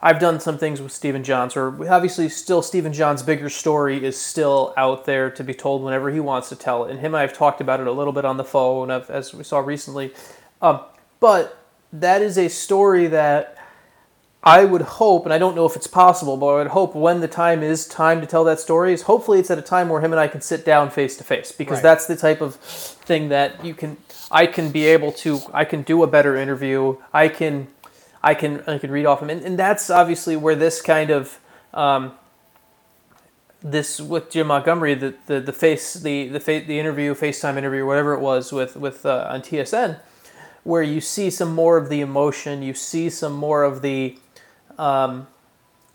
I've done some things with Stephen Johns or obviously still Stephen John's bigger story is still out there to be told whenever he wants to tell it. And him and I've talked about it a little bit on the phone as we saw recently. Um, but that is a story that I would hope, and I don't know if it's possible, but I would hope when the time is time to tell that story is hopefully it's at a time where him and I can sit down face to face because Right. that's the type of thing that you can I can be able to I can do a better interview. I can I can I can read off him and, and that's obviously where this kind of um, this with Jim Montgomery the the, the face the the fa- the interview FaceTime interview whatever it was with with uh, on TSN where you see some more of the emotion, you see some more of the um,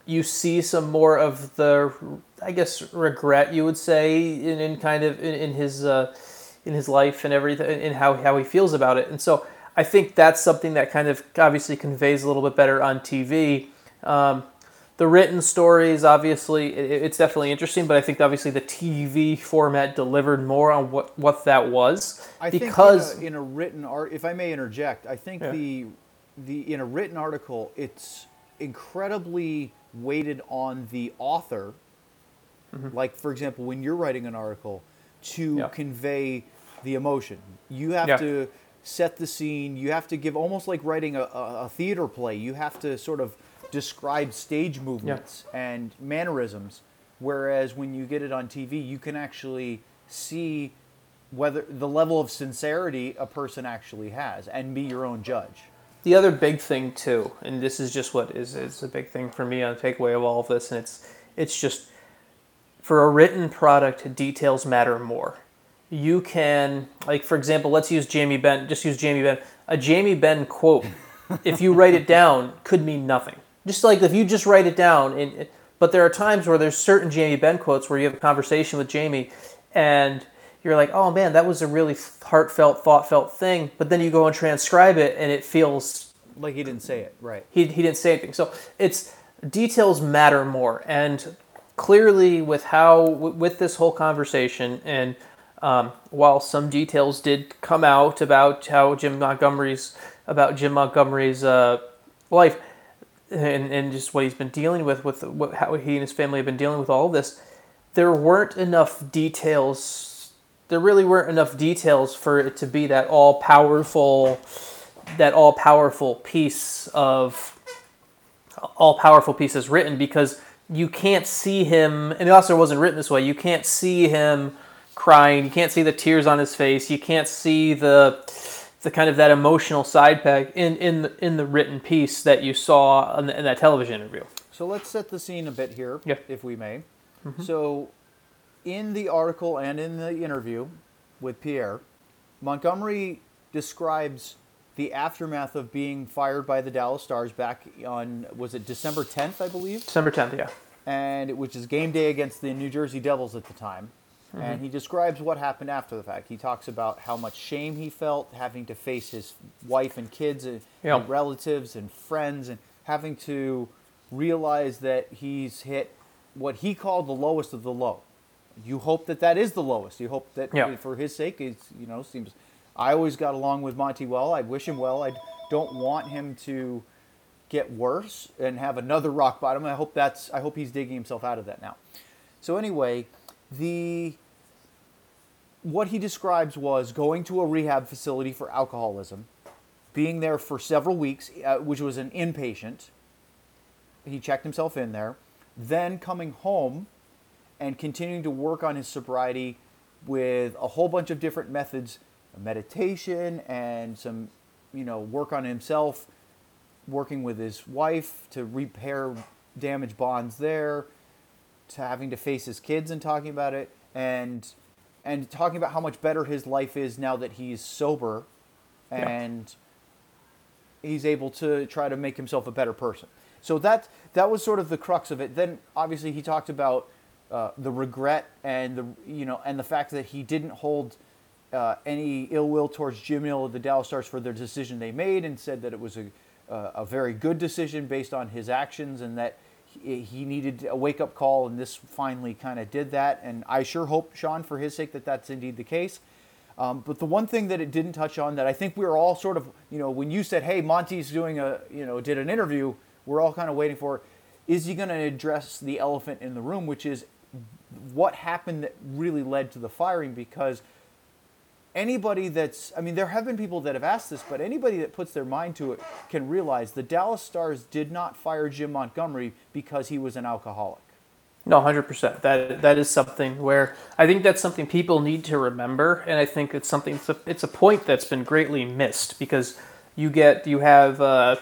you see some more of the I guess regret you would say in, in kind of in, in his uh, in his life and everything in how, how he feels about it and so I think that's something that kind of obviously conveys a little bit better on TV um, the written stories, obviously, it, it's definitely interesting, but I think obviously the TV format delivered more on what, what that was. I because think in a, in a written art, if I may interject, I think Yeah. the the in a written article, it's incredibly weighted on the author. Like for example, when you're writing an article, to Mm-hmm. Yeah. convey the emotion, you have Yeah. to set the scene. You have to give almost like writing a, a, a theater play. You have to sort of describe stage movements and mannerisms. Whereas when you get it on TV, you can actually see whether the level of sincerity a person actually has and be your own judge. The other big thing too, and this is just what is is a big thing for me on the takeaway of all of this, and it's it's just for a written product, details matter more. You can like for example, let's use Jamie Benn. Just use Jamie Benn. A Jamie Benn quote, (laughs) if you write it down, could mean nothing. Just like if you just write it down, and but there are times where there's certain Jamie Benn quotes where you have a conversation with Jamie, and you're like, oh man, that was a really heartfelt, thought-felt thing. But then you go and transcribe it, and it feels Like he didn't say it, right? he, he didn't say anything. So it's details matter more, and clearly with how with this whole conversation, and um, while some details did come out about how Jim Montgomery's about Jim Montgomery's uh, life, and, and just what he's been dealing with with what, how he and his family have been dealing with all of this, there weren't enough details. There really weren't enough details for it to be that all powerful that all powerful piece of all powerful pieces written because you can't see him and it also wasn't written this way you can't see him crying you can't see the tears on his face you can't see the the kind of that emotional side pack in in the, in the written piece that you saw in, the, in that television interview So let's set the scene a bit here, Yeah. Mm-hmm. if we may. So, in the article and in the interview with Pierre, Montgomery describes the aftermath of being fired by the Dallas Stars back on was it December 10th, I believe, december 10th yeah and which is game day against the New Jersey Devils at the time. Mm-hmm. And he describes what happened after the fact. He talks about how much shame he felt having to face his wife and kids and, Yeah. and relatives and friends and having to realize that he's hit what he called the lowest of the low. You hope that that is the lowest. You hope that Yeah. for his sake, it's you know seems. I always got along with Monty well. I wish him well. I don't want him to get worse and have another rock bottom. I hope that's. I hope he's digging himself out of that now. So anyway, the what he describes was going to a rehab facility for alcoholism, being there for several weeks, uh, which was an inpatient. He checked himself in there, then coming home and continuing to work on his sobriety with a whole bunch of different methods, meditation and some, you know, work on himself, working with his wife to repair damaged bonds there, to having to face his kids and talking about it, and and talking about how much better his life is now that he's sober, Yeah. and he's able to try to make himself a better person. So that that was sort of the crux of it. Then obviously he talked about uh, the regret and the you know and the fact that he didn't hold uh, any ill will towards Jim Nill of the Dallas Stars for their decision they made, and said that it was a uh, a very good decision based on his actions, and that he, he needed a wake up call, and this finally kind of did that. And I sure hope, Sean, for his sake, that that's indeed the case. Um, but the one thing that it didn't touch on that I think we were all sort of, you know, when you said, "Hey, Monty's doing a, you know, did an interview," we're all kind of waiting for, is he going to address the elephant in the room, which is what happened that really led to the firing? Because anybody that's, I mean, there have been people that have asked this, but anybody that puts their mind to it can realize the Dallas Stars did not fire Jim Montgomery because he was an alcoholic. No, hundred percent. That that is something where I think that's something people need to remember, and I think it's something. It's a, it's a point that's been greatly missed because you get you have. Uh,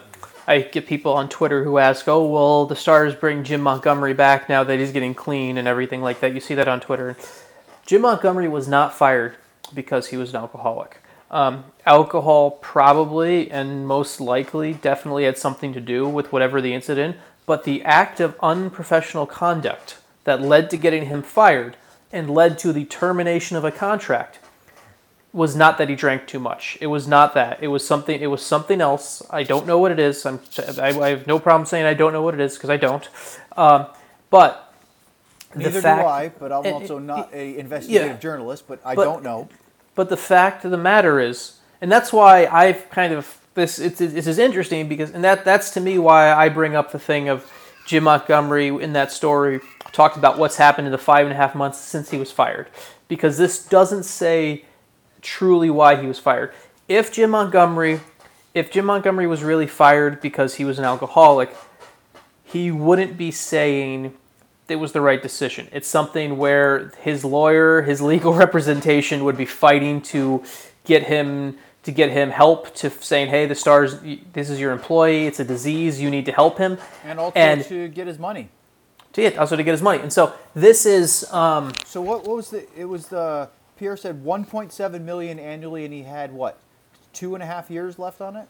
I get people on Twitter who ask, "Oh, well, the Stars bring Jim Montgomery back now that he's getting clean and everything like that." You see that on Twitter. Jim Montgomery was not fired because he was an alcoholic. Um, alcohol probably and most likely definitely had something to do with whatever the incident, but the act of unprofessional conduct that led to getting him fired and led to the termination of a contract was not that he drank too much. It was not that. It was something. It was something else. I don't know what it is. I'm. I, I have no problem saying I don't know what it is because I don't. Um, but Neither the fact, do I, but I'm and- also not a investigative journalist. But I But- don't know. But the fact of the matter is, and that's why I've kind of this. It's this is interesting because, and that that's to me why I bring up the thing of Jim Montgomery in that story talked about what's happened in the five and a half months since he was fired, because this doesn't say truly why he was fired. If Jim Montgomery, if Jim Montgomery was really fired because he was an alcoholic, he wouldn't be saying it was the right decision. It's something where his lawyer, his legal (laughs) representation would be fighting to get him to get him help to saying, "Hey, the stars, this is your employee. It's a disease. You need to help him." And also And- to get his money. To get also to get his money. And so this is um, So what, what was the? It was the Pierre said 1.7 million annually, and he had what, two and a half years left on it.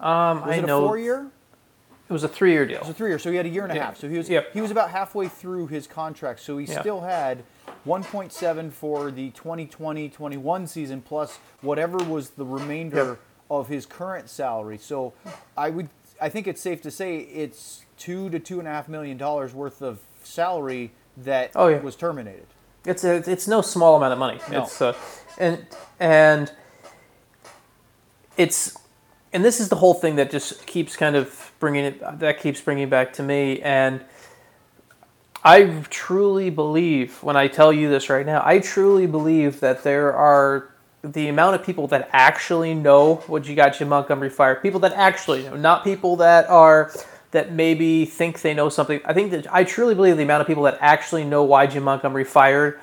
um Was I it a know four year? it was a three year deal. It was a three year. So he had a year and a Yeah. half. So he was Yep. he was about halfway through his contract. So he Yeah. still had 1.7 for the 2020-21 season plus whatever was the remainder Yep. of his current salary. So I would I think it's safe to say it's two to two and a half million dollars worth of salary that Oh, yeah. was terminated. It's a, it's no small amount of money. No. It's uh, and and it's and this is the whole thing that just keeps kind of bringing it that keeps bringing back to me and I truly believe when I tell you this right now, I truly believe that there are the amount of people that actually know what you got Jim Montgomery Fire, people that actually know, not people that are that maybe think they know something. I think that I truly believe the amount of people that actually know why Jim Montgomery fired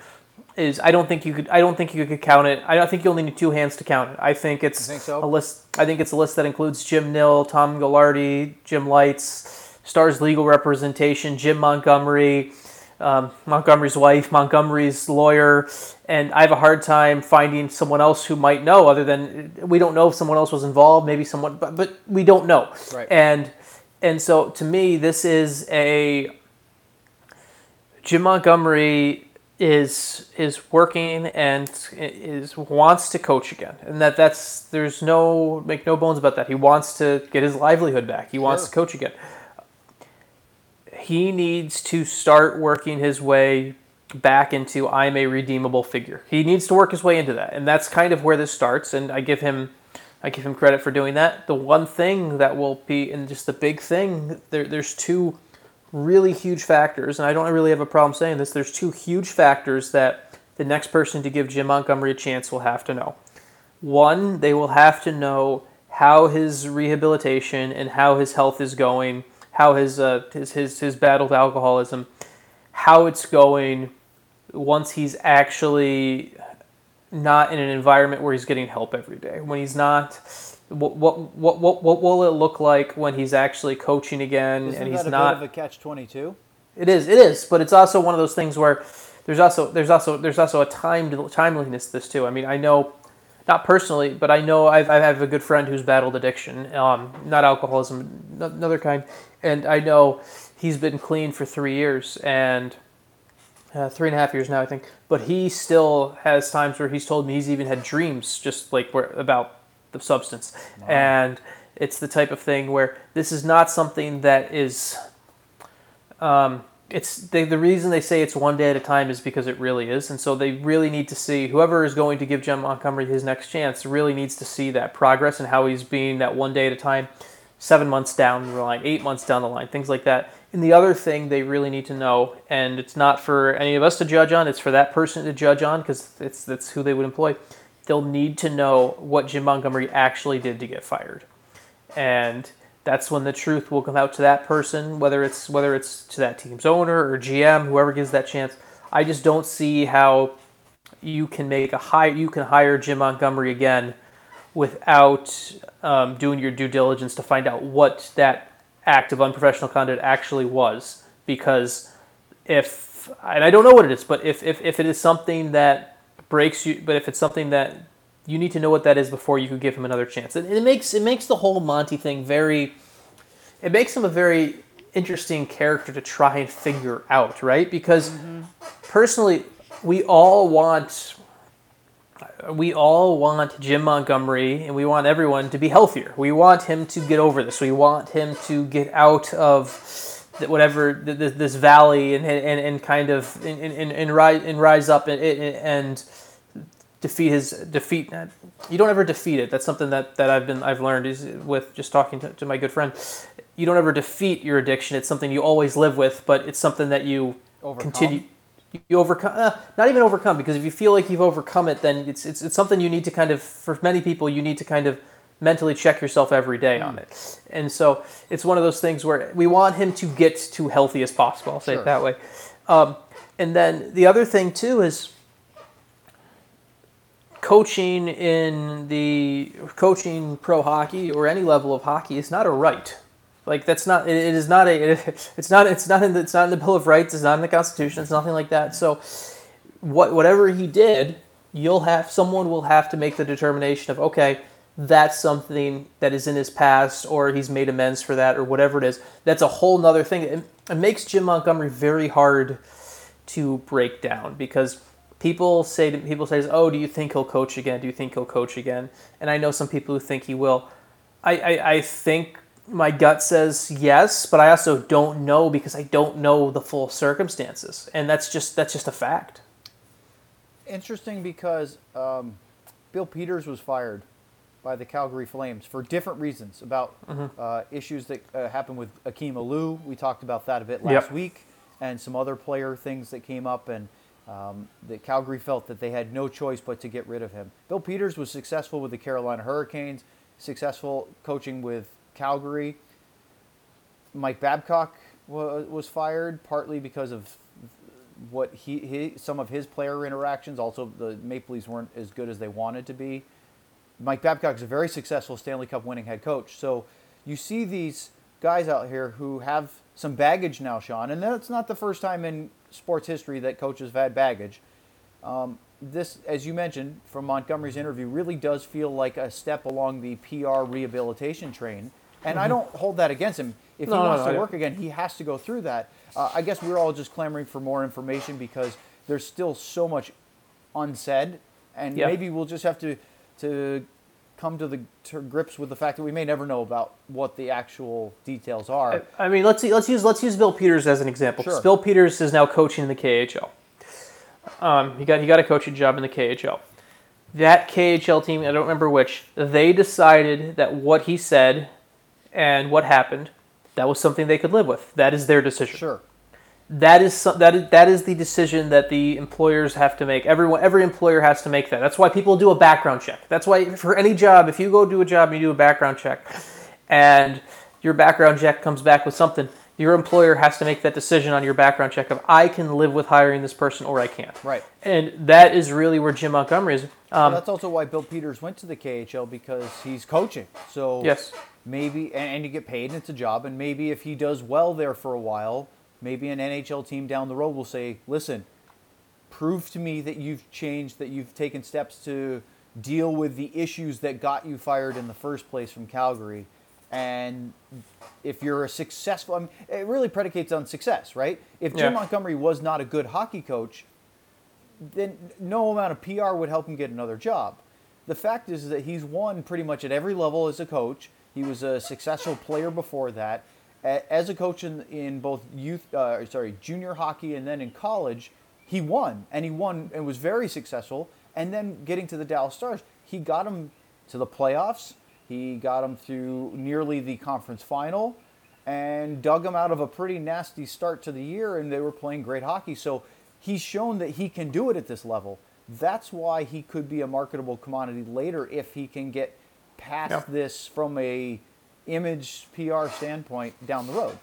is I don't think you could I don't think you could count it. I don't think you only need two hands to count it. I think it's think so? a list I think it's a list that includes Jim Nill, Tom Gaglardi, Jim Lites, Stars legal representation, Jim Montgomery, um, Montgomery's wife, Montgomery's lawyer, and I have a hard time finding someone else who might know. Other than we don't know if someone else was involved, maybe someone, but but we don't know. Right. And and so to me, this is a Jim Montgomery is is working and is wants to coach again, and that that's there's no make no bones about that. He wants to get his livelihood back. He wants Sure. to coach again. He needs to start working his way back into I'm a redeemable figure. He needs to work his way into that, and that's kind of where this starts. And I give him I give him credit for doing that. The one thing that will be, and just the big thing, there, there's two really huge factors, and I don't really have a problem saying this. There's two huge factors that the next person to give Jim Montgomery a chance will have to know. One, they will have to know how his rehabilitation and how his health is going, how his uh, his, his his battle with alcoholism, how it's going once he's actually not in an environment where he's getting help every day. When he's not, what what what what, what will it look like when he's actually coaching again Isn't and he's not? bit of a catch 22? It is. It is. But it's also one of those things where there's also there's also there's also a time timeliness to this too. I mean, I know, not personally, but I know I've, I have a good friend who's battled addiction, um, not alcoholism, another kind, and I know he's been clean for three years and. Uh, three and a half years now, I think. But he still has times where he's told me he's even had dreams just like where about the substance, and it's the type of thing where this is not something that is um, it's they, the reason they say it's one day at a time is because it really is, and so they really need to see whoever is going to give Jim Montgomery his next chance really needs to see that progress and how he's being that one day at a time, seven months down the line, eight months down the line, things like that. And the other thing they really need to know, and it's not for any of us to judge on, it's for that person to judge on because it's that's who they would employ. They'll need to know what Jim Montgomery actually did to get fired and that's when the truth will come out to that person whether it's whether it's to that team's owner or gm whoever gives that chance i just don't see how you can make a hire you can hire jim montgomery again without um, doing your due diligence to find out what that act of unprofessional conduct actually was because if and i don't know what it is but if, if, if it is something that breaks you but if it's something that you need to know what that is before you could give him another chance. And it makes it makes the whole Monty thing very. It makes him a very interesting character to try and figure out, right? Because mm-hmm. personally, we all want. We all want Jim Montgomery and we want everyone to be healthier. We want him to get over this. We want him to get out of whatever th- th- this valley and, and, and kind of and, and, and, rise, and rise up and, and defeat his defeat. Uh, you don't ever defeat it. That's something that, that I've been I've learned is with just talking to, to my good friend. You don't ever defeat your addiction. It's something you always live with, but it's something that you Overcome? continue you overcome uh, not even overcome because if you feel like you've overcome it then it's, it's it's something you need to kind of for many people you need to kind of mentally check yourself every day on it and so it's one of those things where we want him to get to healthy as possible i'll say Sure. it that way um, and then the other thing too is coaching in the coaching pro hockey or any level of hockey is not a right. Like that's not it is not a it, (laughs) it's not it's not in the, it's not in the Bill of Rights. It's not in the Constitution. It's nothing like that. So what whatever he did, you'll have someone will have to make the determination of okay, that's something that is in his past or he's made amends for that or whatever it is. That's a whole nother thing. It, it makes Jim Montgomery very hard to break down because people say to people say, "Oh, do you think he'll coach again? Do you think he'll coach again?" And I know some people who think he will. I, I, I think my gut says yes, but I also don't know because I don't know the full circumstances, and that's just that's just a fact. Interesting because um, Bill Peters was fired by the Calgary Flames for different reasons about uh, issues that uh, happened with Akim Aliu. We talked about that a bit last Yep. week, and some other player things that came up, and um, that Calgary felt that they had no choice but to get rid of him. Bill Peters was successful with the Carolina Hurricanes, successful coaching with Calgary. Mike Babcock was fired partly because of what he, he some of his player interactions. Also, the Maple Leafs weren't as good as they wanted to be. Mike Babcock is a very successful Stanley Cup winning head coach. So you see these guys out here who have some baggage now, Sean, and that's not the first time in sports history that coaches have had baggage. Um, this, as you mentioned from Montgomery's interview, really does feel like a step along the PR rehabilitation train. And I don't hold that against him. If No, he wants no, to I- work again, he has to go through that. Uh, I guess we're all just clamoring for more information because there's still so much unsaid, and Yeah. maybe we'll just have to to come to the to grips with the fact that we may never know about what the actual details are. I mean, let's let's use let's use Bill Peters as an example. Sure. Bill Peters is now coaching in the KHL. Um, he got he got a coaching job in the KHL. That KHL team, I don't remember which, they decided that what he said and what happened, that was something they could live with. That is their decision. Sure. That is some, that is that is the decision that the employers have to make. Everyone, every employer has to make that. That's why people do a background check. That's why for any job, if you go do a job and you do a background check, and your background check comes back with something, your employer has to make that decision on your background check of I can live with hiring this person or I can't. Right. And that is really where Jim Montgomery is. Um, that's also why Bill Peters went to the KHL because he's coaching. So Yes. maybe and, and you get paid and it's a job and maybe if he does well there for a while, maybe an NHL team down the road will say, "Listen, prove to me that you've changed, that you've taken steps to deal with the issues that got you fired in the first place from Calgary." And if you're a successful, I mean, it really predicates on success, right? If Jim Yeah. Montgomery was not a good hockey coach, then no amount of PR would help him get another job. The fact is that he's won pretty much at every level as a coach. He was a successful player before that. As a coach in, in both youth, uh, sorry, junior hockey and then in college, he won and he won and was very successful. And then getting to the Dallas Stars, he got him to the playoffs. He got him through nearly the conference final and dug him out of a pretty nasty start to the year, and they were playing great hockey. So he's shown that he can do it at this level. That's why he could be a marketable commodity later if he can get past Yeah. this from a image PR standpoint down the road.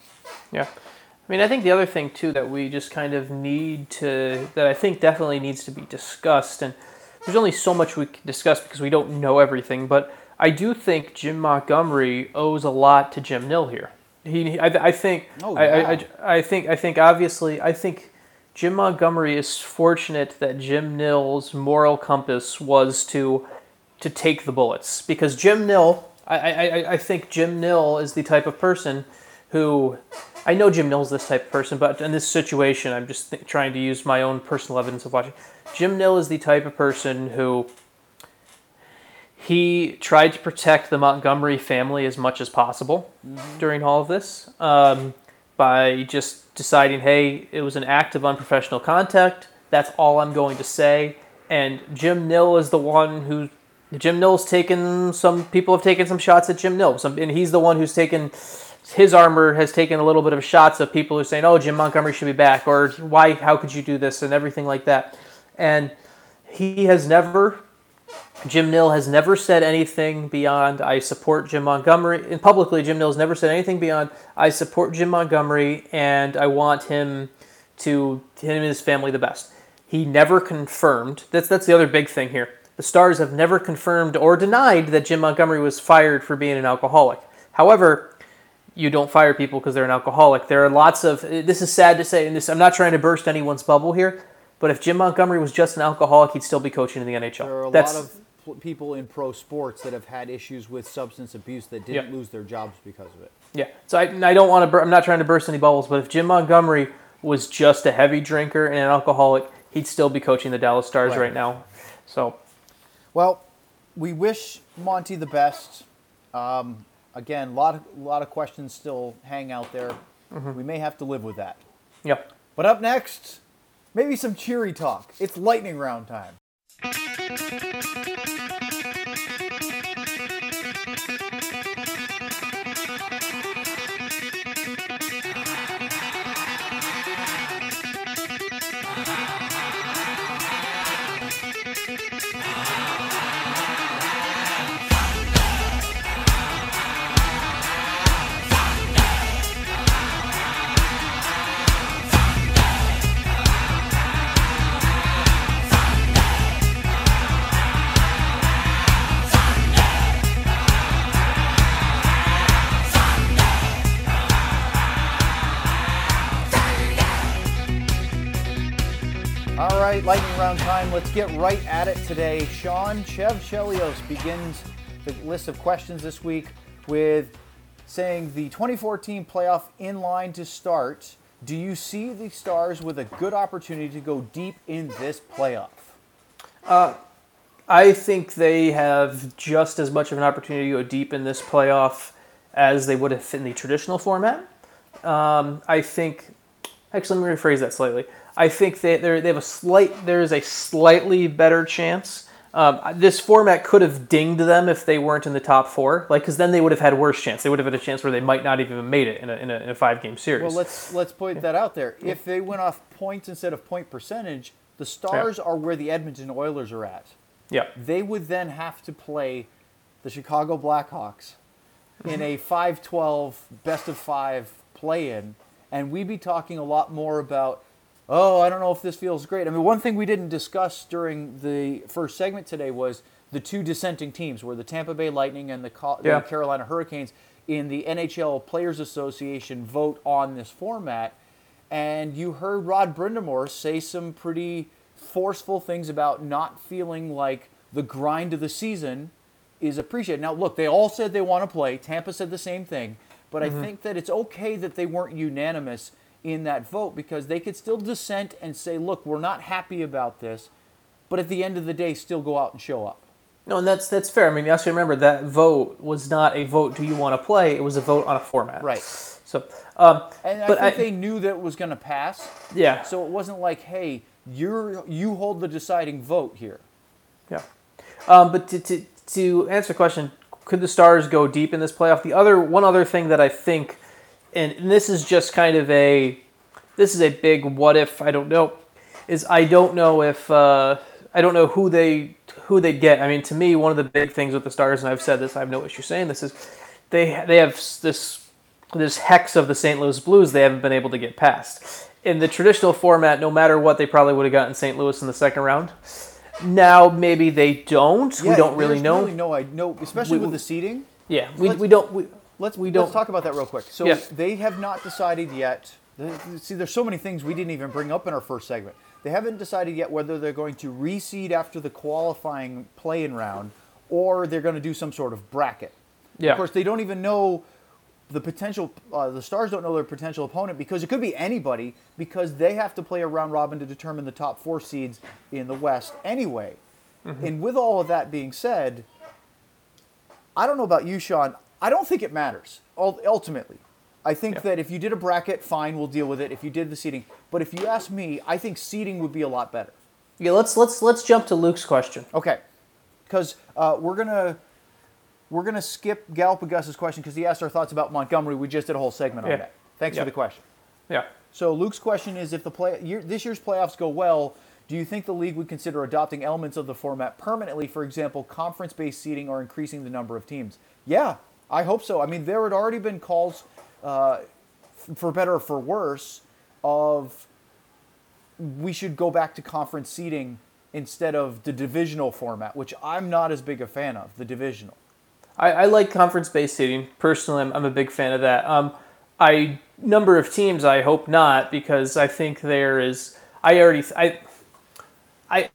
Yeah. I mean, I think the other thing too that we just kind of need to that I think definitely needs to be discussed, and there's only so much we can discuss because we don't know everything, but I do think Jim Montgomery owes a lot to Jim Nill here. He, I, I think, Oh, I. I, I think, I think obviously, I think Jim Montgomery is fortunate that Jim Nill's moral compass was to to take the bullets. Because Jim Nill, I, I, I- think Jim Nill is the type of person who, I know Jim Nill's this type of person, but in this situation, I'm just th- trying to use my own personal evidence of watching. Jim Nill is the type of person who he tried to protect the Montgomery family as much as possible during all of this. Um, by just deciding, hey, it was an act of unprofessional contact. That's all I'm going to say. And Jim Nill is the one who. Jim Nill's taken some people have taken some shots at Jim Nill, some, and he's the one who's taken his armor has taken a little bit of shots of people who are saying, "Oh, Jim Montgomery should be back," or "Why? How could you do this?" and everything like that. And he has never Jim Nill has never said anything beyond I support Jim Montgomery. And publicly, Jim Nill has never said anything beyond I support Jim Montgomery and I want him to him and his family the best. He never confirmed. That's that's the other big thing here. The Stars have never confirmed or denied that Jim Montgomery was fired for being an alcoholic. However, you don't fire people because they're an alcoholic. There are lots of. This is sad to say, and this I'm not trying to burst anyone's bubble here, but if Jim Montgomery was just an alcoholic, he'd still be coaching in the NHL. There are a That's, lot of pl- people in pro sports that have had issues with substance abuse that didn't Yeah. lose their jobs because of it. Yeah. So I, I don't want to. Bur- I'm not trying to burst any bubbles, but if Jim Montgomery was just a heavy drinker and an alcoholic, he'd still be coaching the Dallas Stars Right. right, now. So Well, we wish Monty the best. Um, again, a lot of, lot of questions still hang out there. We may have to live with that. Yep. But up next, maybe some cheery talk. It's lightning round time. Right, lightning round time. Let's get right at it today. Sean Chev Chelios begins the list of questions this week with saying the 2014 playoff in line to start. Do you see the Stars with a good opportunity to go deep in this playoff? I think they have just as much of an opportunity to go deep in this playoff as they would have in the traditional format. Um, I think, actually, let me rephrase that slightly. I think they they're- have a slight. There is a slightly better chance. Um, this format could have dinged them if they weren't in the top four, like because then they would have had worse chance. They would have had a chance where they might not even have made it in a, in a, in a five game series. Well, let's let's point that out there. If they went off points instead of point percentage, the Stars are where the Edmonton Oilers are at. yeah, They would then have to play the Chicago Blackhawks in a (laughs) 5-12 best of 5 play-in and we'd be talking a lot more about oh, I don't know if this feels great. I mean, one thing we didn't discuss during the first segment today was the two dissenting teams were the Tampa Bay Lightning and the, Yeah. the Carolina Hurricanes in the NHL Players Association vote on this format. And you heard Rod Brind'Amour say some pretty forceful things about not feeling like the grind of the season is appreciated. Now, look, they all said they want to play. Tampa said the same thing. But I mm-hmm. think that it's okay that they weren't unanimous in that vote because they could still dissent and say, look, we're not happy about this. But at the end of the day, still go out and show up. no, and that's that's fair. I mean, you also remember that vote was not a vote. Do you want to play? It was a vote on a format. Right. So, um, And but I think they knew that it was going to pass. yeah. So it wasn't like, hey, you're you hold the deciding vote here. Yeah. Um, but to, to, to answer the question, could the Stars go deep in this playoff? The other one other thing that I think, and, and this is just kind of a, this is a big what if. I don't know, is I don't know if uh, I don't know who they who they get. I mean, to me, one of the big things with the Stars, and I've said this, I have no issue saying this, is they they have this this hex of the St. Louis Blues they haven't been able to get past. In the traditional format, no matter what, they probably would have gotten St. Louis in the second round. Now maybe they don't. we don't really know. Really no, I know, especially We- with the seeding. Yeah, we, we don't. We, Let's we let's talk about that real quick. So Yeah. they have not decided yet. See, there's so many things we didn't even bring up in our first segment. They haven't decided yet whether they're going to reseed after the qualifying play-in round, or they're going to do some sort of bracket. Yeah. Of course, they don't even know the potential. Uh, the Stars don't know their potential opponent because it could be anybody because they have to play a round robin to determine the top four seeds in the West anyway. Mm-hmm. And with all of that being said, I don't know about you, Sean. I don't think it matters ultimately. I think Yeah. that if you did a bracket, fine, we'll deal with it. If you did the seeding, but if you ask me, I think seeding would be a lot better. Yeah, let's let's let's jump to Luke's question. Okay, because uh, we're gonna we're gonna skip Galapagos's question because he asked our thoughts about Montgomery. We just did a whole segment on Yeah. that. Thanks Yeah. for the question. Yeah. So Luke's question is: If the play year, this year's playoffs go well, do you think the league would consider adopting elements of the format permanently? For example, conference-based seeding or increasing the number of teams? Yeah, I hope so. I mean, there had already been calls, uh, for better or for worse, of we should go back to conference seeding instead of the divisional format, which I'm not as big a fan of. The divisional. I, I like conference-based seeding. Personally, I'm, I'm a big fan of that. Um, I number of teams, I hope not, because I think there is. I already. I. I.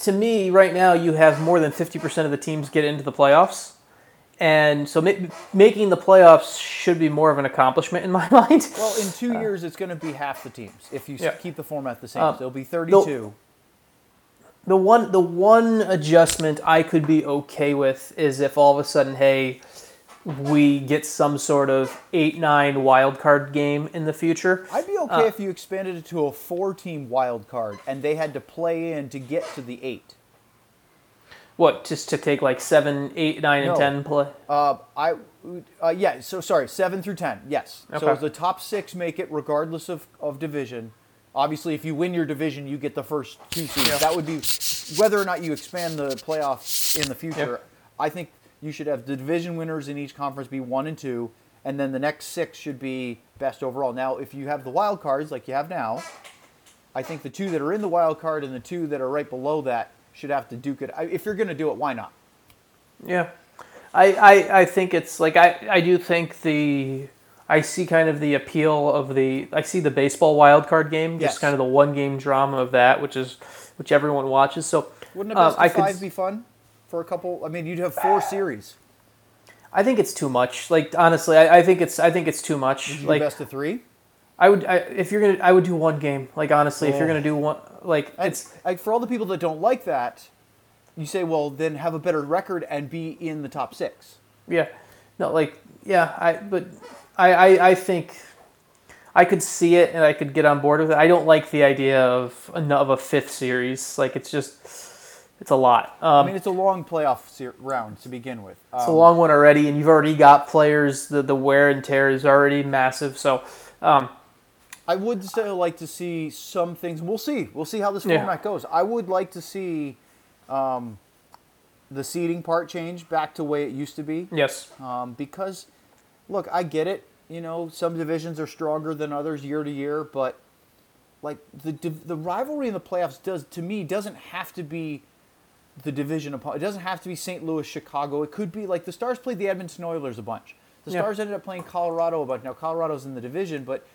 To me, right now, you have more than 50% of the teams get into the playoffs, and so ma- making the playoffs should be more of an accomplishment in my (laughs) mind. Well, in two years, it's going to be half the teams if you Yeah. keep the format the same. Um, so it'll be 32. the one the one adjustment I could be okay with is if all of a sudden, hey, we get some sort of eight nine wild card game in the future. I'd be okay if you expanded it to a four-team wild card and they had to play in to get to the eight. What just to take like seven, eight, nine, and ten play? Uh, I, uh, yeah. So sorry, seven through ten. Yes. Okay. So the top six make it regardless of, of division. Obviously, if you win your division, you get the first two seeds. Yeah. That would be whether or not you expand the playoffs in the future. I think you should have the division winners in each conference be one and two, and then the next six should be best overall. Now, if you have the wild cards like you have now, I think the two that are in the wild card and the two that are right below that should have to duke it. If you're going to do it, why not? Yeah, I, I, I think it's like I, I do think the I see kind of the appeal of the I see the baseball wild card game, just Yes. kind of the one game drama of that, which is which everyone watches. So Wouldn't a um, best I of could five be fun for a couple? I mean, you'd have four series. I think it's too much. Like honestly, I, I think it's I think it's too much. Like best of three? I would I, if you're gonna I would do one game. Like honestly, if you're gonna do one like It's it's like for all the people that don't like that, you say, well, then have a better record and be in the top six. yeah no like yeah I but I, I I think I could see it and I could get on board with it. I don't like the idea of a, of a fifth series. Like it's just it's a lot. Um, I mean, it's a long playoff ser- round to begin with. it's a Um, long one already, and you've already got players. The the wear and tear is already massive. So um, I would still like to see some things. We'll see. We'll see how this Yeah. format goes. I would like to see um, the seeding part change back to the way it used to be. yes, um, because look i get it you know some divisions are stronger than others year to year but like the the rivalry in the playoffs does to me doesn't have to be the division opponent it doesn't have to be st louis chicago it could be like the stars played the edmonton oilers a bunch the Yeah. stars ended up playing colorado a bunch now colorado's in the division but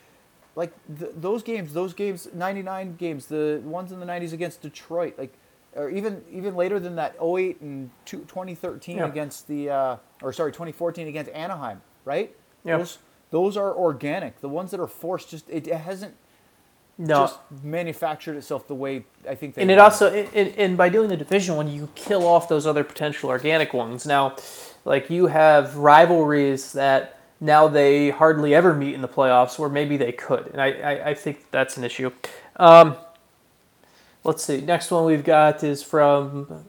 like th- those games those games 99 games the ones in the 90s against detroit like or even even later than that 08 and two, 2013 Yeah. against the uh, or sorry 2014 against anaheim right Yeah. those those are organic the ones that are forced just it, it hasn't no. just manufactured itself the way i think they and it wanted. also and, and- and by doing the division one you kill off those other potential organic ones now like you have rivalries that now they hardly ever meet in the playoffs or maybe they could and i, I, I think that's an issue um, let's see next one we've got is from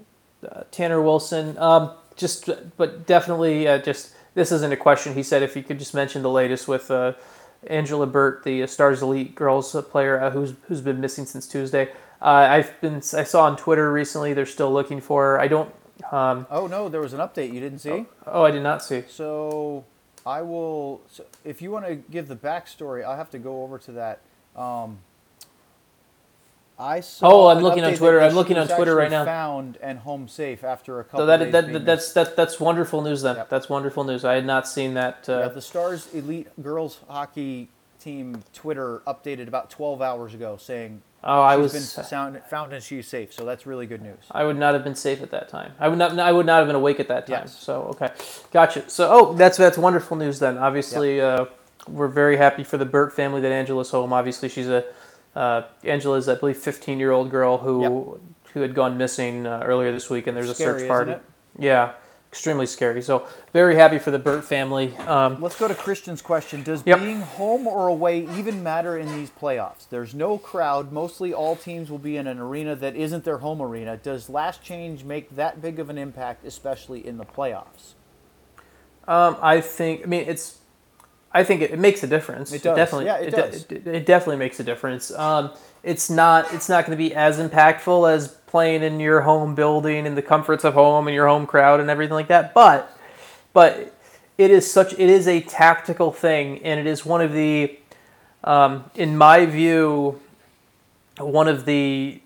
uh, tanner wilson um, just but definitely uh, just this isn't a question he said if you could just mention the latest with uh, Angela Burt, the Stars Elite girls player uh, who's who's been missing since Tuesday. Uh, I've been I saw on Twitter recently they're still looking for her. I don't. Um, oh no there was an update you didn't see oh, I did not see. so i will so if you want to give the backstory i'll have to go over to that um, I saw Oh, I'm looking on Twitter. I'm looking on Twitter right now. Found and home safe after a couple. So that, days that, that that's that, that's wonderful news then. Yep. That's wonderful news. I had not seen that. Yeah, Uh, the Stars Elite Girls Hockey Team Twitter updated about 12 hours ago saying oh, I was been sound, found and she's safe. So that's really good news. I would not have been safe at that time. I would not. I would not have been awake at that time. Yes. So okay, gotcha. So oh, that's that's wonderful news then. Obviously, uh, we're very happy for the Burt family that Angela's home. Obviously, she's a uh, Angela's I believe 15 year old girl who who had gone missing uh, earlier this week, and there's a search party. Yeah, extremely scary. So very happy for the Burt family. Um, Let's go to Christian's question. Does Yep. being home or away even matter in these playoffs? There's no crowd. Mostly all teams will be in an arena that isn't their home arena. Does last change make that big of an impact, especially in the playoffs? Um, I think. I mean, it's. I think it, it makes a difference. It does. definitely. Yeah, it de- does. It, it definitely makes a difference. Um, it's not. It's not going to be as impactful as playing in your home building and the comforts of home and your home crowd and everything like that. But, but it is such. It is a tactical thing, and it is one of the, um, in my view, one of the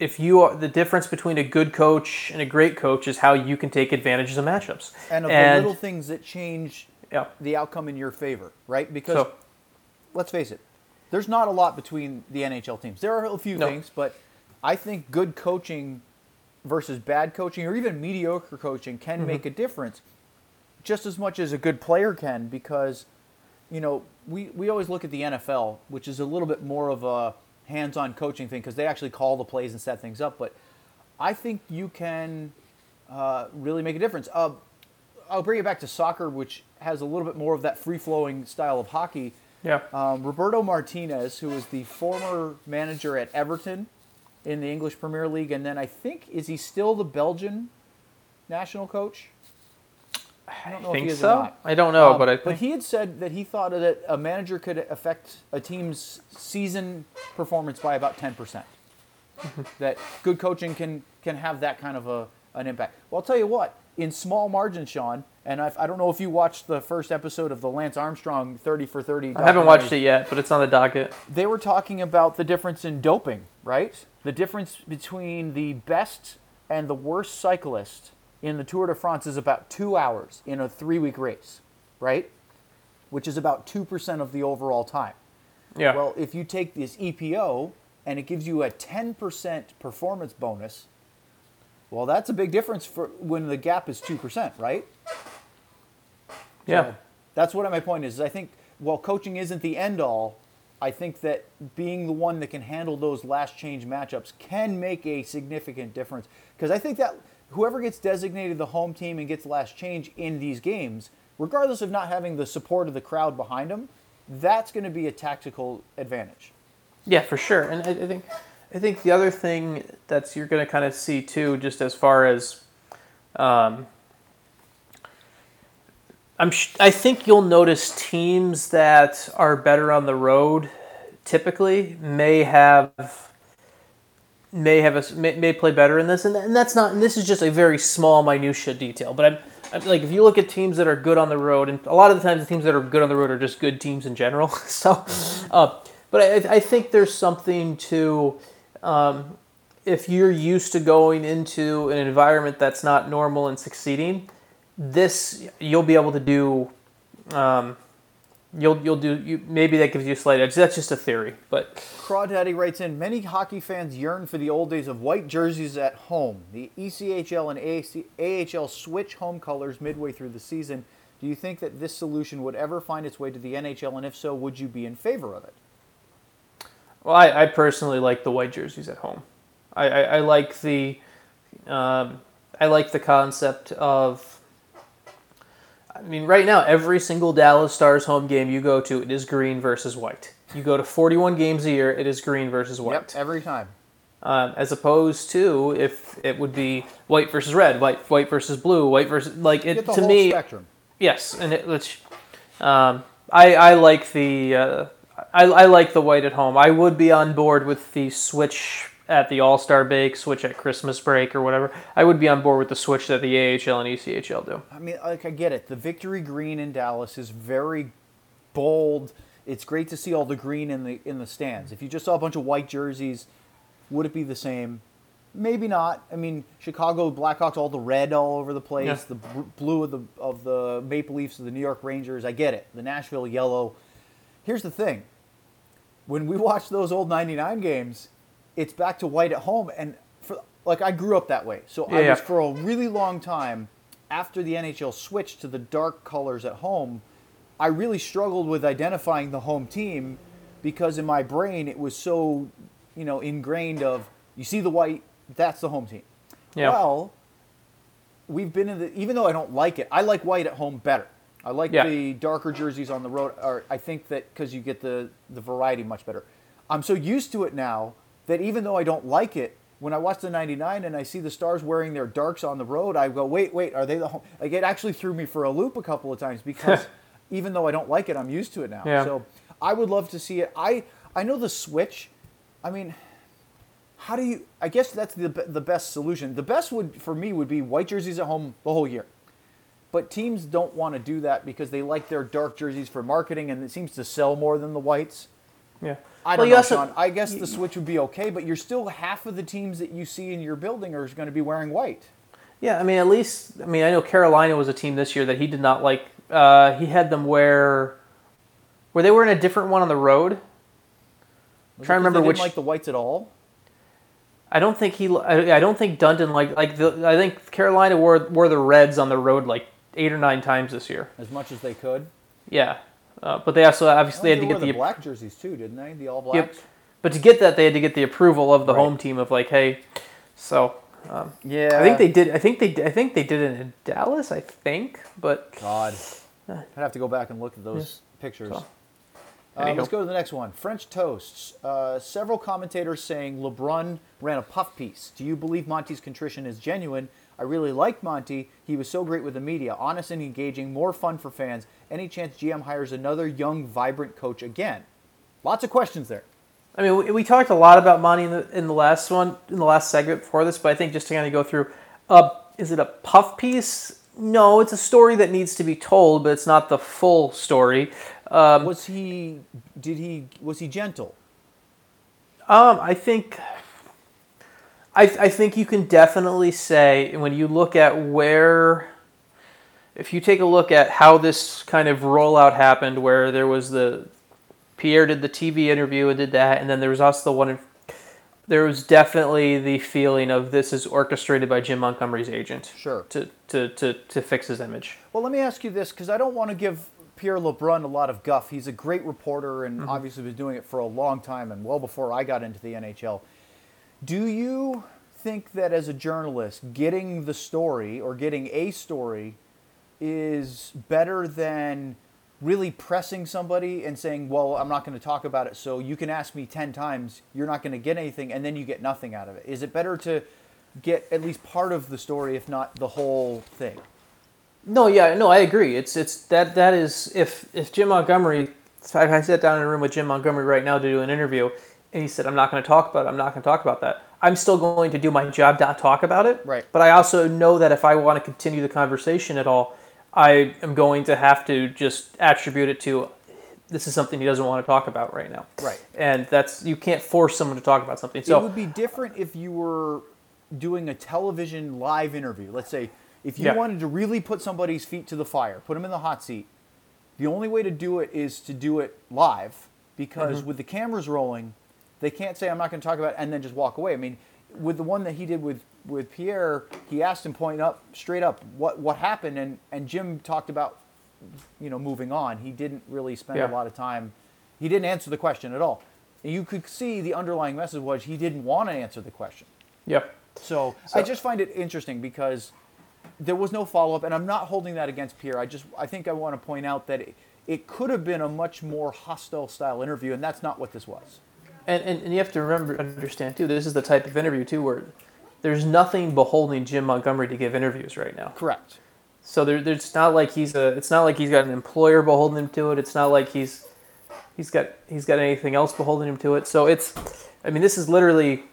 if you are the difference between a good coach and a great coach is how you can take advantage of matchups. And of the little things that change yeah, the outcome in your favor, right? Because so let's face it, there's not a lot between the NHL teams. There are a few No. things, but I think good coaching versus bad coaching or even mediocre coaching can Mm-hmm. make a difference just as much as a good player can because you know, we, we always look at the NFL, which is a little bit more of a hands-on coaching thing because they actually call the plays and set things up. But I think you can uh, really make a difference. Uh, I'll bring it back to soccer, which has a little bit more of that free-flowing style of hockey. yeah, Um, Roberto Martinez, who is the former manager at Everton in the English Premier League, and then I think is he still the Belgian national coach? I don't know if think he is so. or not. I don't know, Um, but I but he had said that he thought that a manager could affect a team's season performance by about ten percent. that good coaching can can have that kind of a an impact. Well, I'll tell you what. In small margins, Sean, and I've, I don't know if you watched the first episode of the Lance Armstrong Thirty for Thirty. I haven't watched it yet, but it's on the docket. They were talking about the difference in doping, right? The difference between the best and the worst cyclist in the Tour de France is about two hours in a three week race, right? Which is about 2% of the overall time. Yeah, Well, if you take this EPO and it gives you a 10% performance bonus, well, that's a big difference for when the gap is 2%, right? yeah, So that's what my point is. is I think while coaching isn't the end all, I think that being the one that can handle those last change matchups can make a significant difference. Because I think that whoever gets designated the home team and gets last change in these games, regardless of not having the support of the crowd behind them, that's going to be a tactical advantage. yeah, for sure. And I, I think, I think the other thing that's you're going to kind of see too, just as far as, um, I'm, sh- I think you'll notice teams that are better on the road, typically may have may have a may, may play better in this, and, and that's not. And this is just a very small minutia detail. But I'm, I'm like, if you look at teams that are good on the road, and a lot of the times the teams that are good on the road are just good teams in general. (laughs) so, uh, but I, I think there's something to. Um, if you're used to going into an environment that's not normal and succeeding, this you'll be able to do. Um, you'll you'll do you maybe that gives you a slight edge. That's just a theory, but Crawdaddy writes in Many hockey fans yearn for the old days of white jerseys at home. The ECHL and AHL switch home colors midway through the season. Do you think that this solution would ever find its way to the NHL? And if so, would you be in favor of it? Well, I, I personally like the white jerseys at home. I, I, I like the um, I like the concept of. I mean, right now, every single Dallas Stars home game you go to, it is green versus white. You go to 41 games a year, it is green versus white. Yep, every time. Um, as opposed to if it would be white versus red, white white versus blue, white versus like it the to whole me. spectrum. Yes, and it, which um, I I like the uh, I, I like the white at home. I would be on board with the switch at the All Star break, switch at Christmas break or whatever. I would be on board with the switch that the AHL and ECHL do. I mean, like I get it. The victory green in Dallas is very bold. It's great to see all the green in the in the stands. If you just saw a bunch of white jerseys, would it be the same? Maybe not. I mean, Chicago Blackhawks all the red all over the place, Yeah. the blue of the of the Maple Leafs of the New York Rangers. I get it. The Nashville yellow. Here's the thing. When we watch those old 99 games, it's back to white at home and for like I grew up that way. So I Yeah, was yeah. for a really long time after the NHL switched to the dark colors at home, I really struggled with identifying the home team because in my brain it was so, you know, ingrained of you see the white, that's the home team. Yeah. Well, we've been in the even though I don't like it, I like white at home better. I like Yeah. the darker jerseys on the road. Or I think that because you get the the variety much better. I'm so used to it now that even though I don't like it, when I watch the '99 and I see the Stars wearing their darks on the road, I go, wait, wait, are they the home? Like it actually threw me for a loop a couple of times because (laughs) even though I don't like it, I'm used to it now. Yeah. So I would love to see it. I I know the switch. I mean, how do you? I guess that's the the best solution. The best would for me would be white jerseys at home the whole year. But teams don't want to do that because they like their dark jerseys for marketing, and it seems to sell more than the whites. Yeah. I don't you know, also- Sean. I guess the switch would be okay, but you're still half of the teams that you see in your building are going to be wearing white. Yeah, I mean, at least I mean, I know Carolina was a team this year that he did not like. Uh, he had them wear, were they wearing a different one on the road? Was Trying to remember they which- didn't like the whites at all. I don't think he. I, I don't think Dundon like like the. I think Carolina wore wore the Reds on the road like eight or nine times this year. as much as they could. Yeah, uh, but they also obviously had to get the, the. black jerseys too, didn't they? The all Yep. But to get that, they had to get the approval of the Right. home team of like, hey, so um, Yeah. I think they did. I think they. I think they did it in Dallas. I think, but God, I'd have to go back and look at those pictures. So, Uh, let's go to the next one. French toasts. Uh, several commentators saying LeBrun ran a puff piece. Do you believe Monty's contrition is genuine? I really like Monty. He was so great with the media, honest and engaging, more fun for fans. Any chance GM hires another young, vibrant coach again? Lots of questions there. I mean, we, we talked a lot about Monty in the in the last one, in the last segment before this, but I think just to kind of go through, uh, is it a puff piece? No, it's a story that needs to be told, but it's not the full story. Um, Was he? Did he? Was he gentle? Um, I think, I, I think you can definitely say when you look at where, if you take a look at how this kind of rollout happened, where there was the, Pierre did the TV interview and did that, and then there was also the one. In, there was definitely the feeling of this is orchestrated by Jim Montgomery's agent. Sure. To to to, to fix his image. Well, let me ask you this because I don't want to give Pierre LeBrun a lot of guff. He's a great reporter and mm-hmm. obviously was doing it for a long time and well before I got into the NHL. Do you think that as a journalist, getting the story or getting a story is better than really pressing somebody and saying, well, I'm not going to talk about it, so you can ask me 10 times, you're not going to get anything, and then you get nothing out of it? Is it better to get at least part of the story, if not the whole thing? No, yeah, no, I agree. It's it's that that is if if Jim Montgomery, I sat down in a room with Jim Montgomery right now to do an interview, and he said, "I'm not going to talk about it. I'm not going to talk about that." I'm still going to do my job, not talk about it. Right. But I also know that if I want to continue the conversation at all, I am going to have to just attribute it to this is something he doesn't want to talk about right now. Right. And that's you can't force someone to talk about something. it would be different if you were doing a television live interview. Let's say if you Yeah. wanted to really put somebody's feet to the fire, put them in the hot seat. The only way to do it is to do it live because Mm-hmm. with the cameras rolling, they can't say I'm not going to talk about it and then just walk away. I mean, with the one that he did with with Pierre, he asked him point up straight up what what happened and and Jim talked about you know moving on. He didn't really spend Yeah. a lot of time. He didn't answer the question at all. And you could see the underlying message was he didn't want to answer the question. yep. So, I just find it interesting because there was no follow up, and I'm not holding that against Pierre. I just I think I want to point out that it, it could have been a much more hostile style interview, and that's not what this was. And, and, and you have to remember, understand too, this is the type of interview too where there's nothing beholding Jim Montgomery to give interviews right now. Correct. So there, there's not like he's a, it's not like he's got an employer beholding him to it. It's not like he's, he's got, he's got anything else beholding him to it. So it's, I mean, this is literally,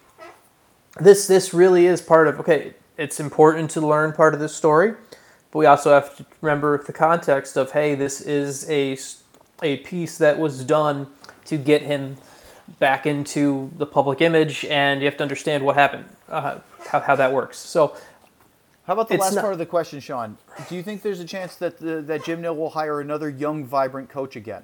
this, this really is part of, okay, it's important to learn part of this story, but we also have to remember the context of, hey, this is a a piece that was done to get him back into the public image, and you have to understand what happened, uh, how, how that works. So, How about the last not- part of the question, Sean? Do you think there's a chance that the, that Jim Nill will hire another young, vibrant coach again?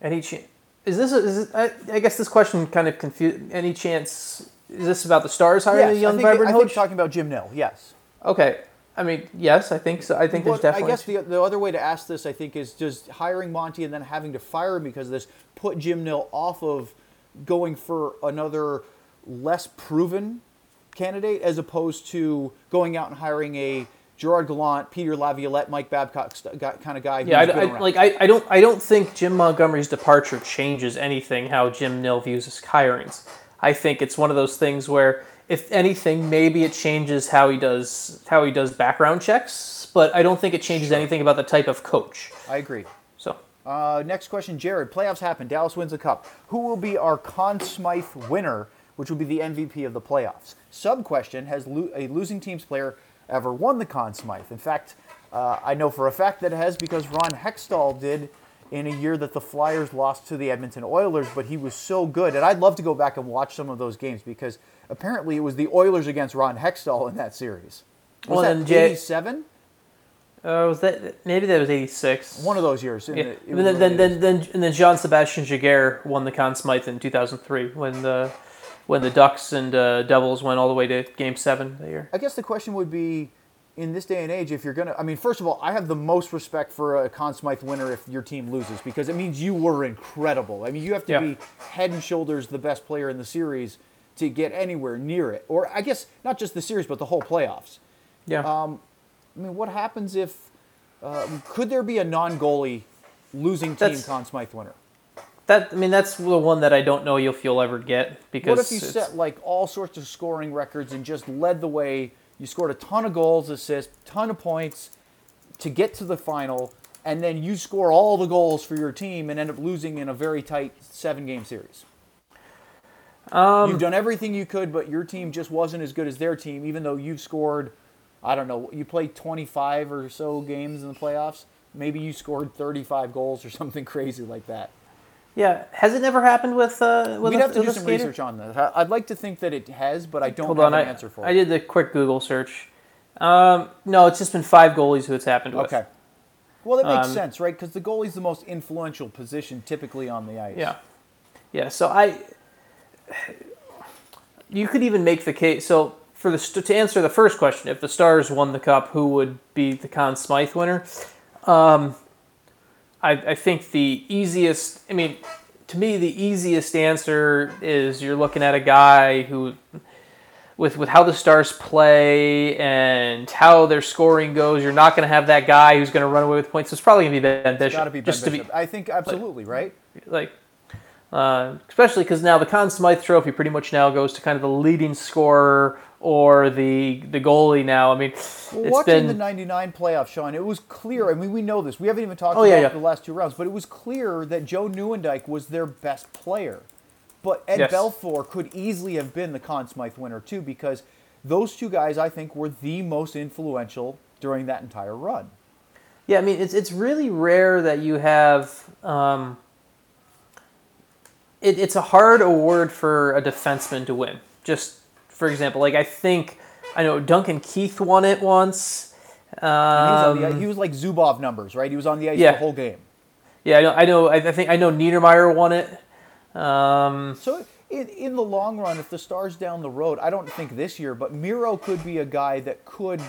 Any chance? Is this? A, is I, I guess this question kind of confused. Any chance? Is this about the Stars hiring a young, think, vibrant I think coach? talking about Jim Nill. Yes. okay. I mean, yes, I think so. I think there's Well, I definitely. guess the, the other way to ask this, I think, is just hiring Monty and then having to fire him because of this put Jim Nill off of going for another less proven candidate as opposed to going out and hiring a Gerard Gallant, Peter Laviolette, Mike Babcock kind of guy. Yeah, I, I, like I, I don't I don't think Jim Montgomery's departure changes anything how Jim Nill views his hirings. I think it's one of those things where if anything, maybe it changes how he does how he does background checks, but I don't think it changes anything about the type of coach. I agree. Uh, next question, Jared. Playoffs happen. Dallas wins the cup. Who will be our Conn Smythe winner, which will be the MVP of the playoffs? Sub question: Has lo- a losing team's player ever won the Conn Smythe? In fact, uh, I know for a fact that it has because Ron Hextall did in a year that the Flyers lost to the Edmonton Oilers. But he was so good, and I'd love to go back and watch some of those games because apparently it was the Oilers against Ron Hextall in that series. Was Well, that then Jay- 87? Uh, was that maybe that was eighty six. One of those years. in Yeah. the- And then, then, then, then, and then Jean-Sébastien Giguère won the Conn Smythe in 2003 when the when the Ducks and uh, Devils went all the way to Game Seven that year. I guess the question would be, in this day and age, if you're gonna, I mean, first of all, I have the most respect for a Conn Smythe winner if your team loses because it means you were incredible. I mean, you have to Yeah. be head and shoulders the best player in the series to get anywhere near it, or I guess not just the series, but the whole playoffs. Yeah. I mean, what happens if? Uh, could there be a non-goalie losing team That's- Conn Smythe winner? That I mean, that's the one that I don't know if you'll ever get because What if you set like all sorts of scoring records and just led the way? You scored a ton of goals, assists, ton of points to get to the final, and then you score all the goals for your team and end up losing in a very tight seven-game series. Um, you've done everything you could, but your team just wasn't as good as their team, even though you've scored. I don't know. You played 25 or so games in the playoffs. Maybe you scored 35 goals or (laughs) something crazy like that. yeah, has it never happened with uh with We'd a, have to do some skater? research on this. I- I'd like to think that it has, but I don't Hold have on, an I, answer for I it. did the quick Google search. Um, no, it's just been five goalies who it's happened with. Okay. Well, that makes Um, sense, right? Because the goalie's the most influential position typically on the ice. Yeah, yeah. So I, (sighs) you could even make the case. So for the to answer the first question, if the Stars won the cup, who would be the Conn Smythe winner? Um, I, I think the easiest. I mean, to me, the easiest answer is you're looking at a guy who. With, with how the Stars play and how their scoring goes, you're not going to have that guy who's going to run away with points. So it's probably going to be Ben Bishop. Got to be Ben Bishop. be, I think absolutely right. like uh, especially because now the Conn Smythe Trophy pretty much now goes to kind of the leading scorer or the the goalie. Now, I mean, Well, watching been the '99 playoff, Sean, it was clear. I mean, we know this. We haven't even talked Oh, about yeah, yeah. the last two rounds, but it was clear that Joe Nieuwendyk was their best player. But Ed Yes. Belfour could easily have been the Conn Smythe winner too, because those two guys, I think, were the most influential during that entire run. yeah. I mean, it's it's really rare that you have. Um, it, it's a hard award for a defenseman to win. Just for example, like I think I know Duncan Keith won it once. And he, was Um, he was like Zubov numbers, right? He was on the ice Yeah. the whole game. yeah, I know. I know. I I think I know Niedermayer won it. Um, So in, in the long run, if the Stars down the road, I don't think this year, but Miro could be a guy that could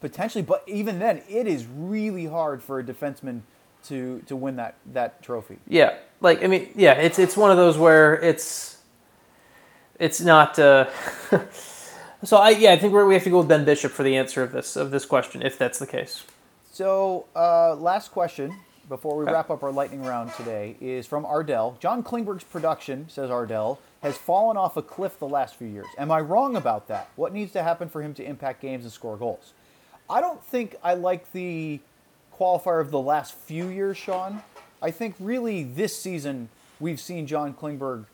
potentially. But even then, it is really hard for a defenseman to to win that that trophy. Yeah, like I mean, yeah, it's it's one of those where it's it's not. Uh, (laughs) so I yeah, I think we're, we have to go with Ben Bishop for the answer of this of this question, if that's the case. So uh, last question before we Okay. wrap up our lightning round today is from Ardell. John Klingberg's production, says Ardell, has fallen off a cliff the last few years. Am I wrong about that? What needs to happen for him to impact games and score goals? I don't think I like the qualifier of the last few years, Sean. I think really this season we've seen John Klingberg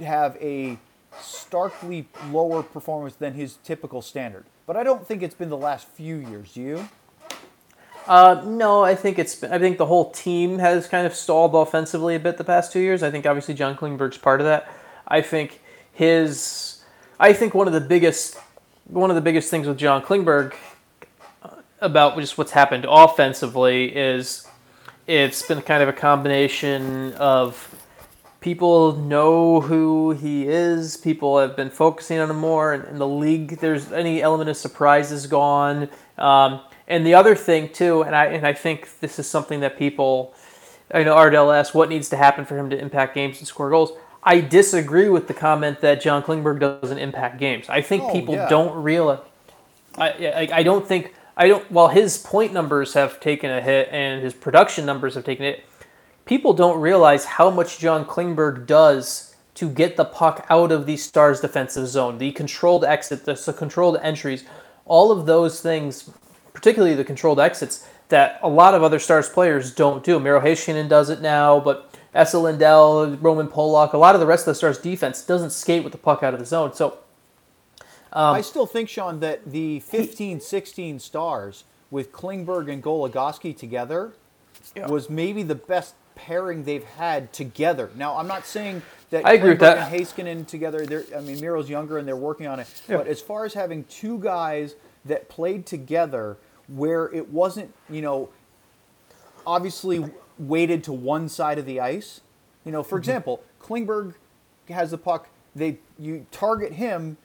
have a starkly lower performance than his typical standard. But I don't think it's been the last few years. Do you? Uh, no, I think it's I think the whole team has kind of stalled offensively a bit the past two years. I think obviously John Klingberg's part of that. I think his I think one of the biggest one of the biggest things with John Klingberg about just what's happened offensively is it's been kind of a combination of people know who he is. People have been focusing on him more, and in the league, there's any element of surprise is gone. Um, and the other thing too, and I and I think this is something that people, I know Ardell asked, what needs to happen for him to impact games and score goals. I disagree with the comment that John Klingberg doesn't impact games. I think Oh, people yeah. don't realize. I, I I don't think I don't. While his point numbers have taken a hit and his production numbers have taken it, people don't realize how much John Klingberg does to get the puck out of the Stars' defensive zone. The controlled exit, the, the controlled entries, all of those things, particularly the controlled exits, that a lot of other Stars players don't do. Miro Heiskanen does it now, but Esa Lindell, Roman Polak, a lot of the rest of the Stars' defense doesn't skate with the puck out of the zone. So Um, I still think, Sean, that the 15 16 stars with Klingberg and Goligoski together was maybe the best pairing they've had together. Now, I'm not saying that I agree with Klingberg that. and Heiskanen together, they're, I mean, Miro's younger and they're working on it. Yeah. But as far as having two guys that played together where it wasn't, you know, obviously weighted to one side of the ice. You know, for Mm-hmm. example, Klingberg has the puck. They you target him.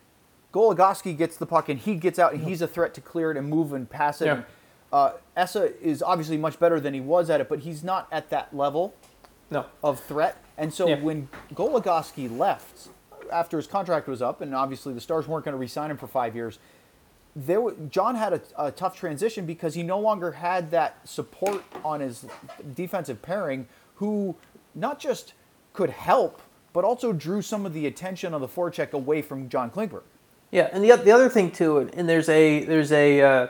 Goligoski gets the puck and he gets out and he's a threat to clear it and move and pass it. Yeah. And, uh, Esa is obviously much better than he was at it, but he's not at that level no, of threat. And so Yeah. when Goligoski left after his contract was up, and obviously the Stars weren't going to re-sign him for five years, there John had a, a tough transition because he no longer had that support on his defensive pairing, who not just could help, but also drew some of the attention on the forecheck away from John Klingberg. Yeah, and the the other thing too, and there's a there's a uh,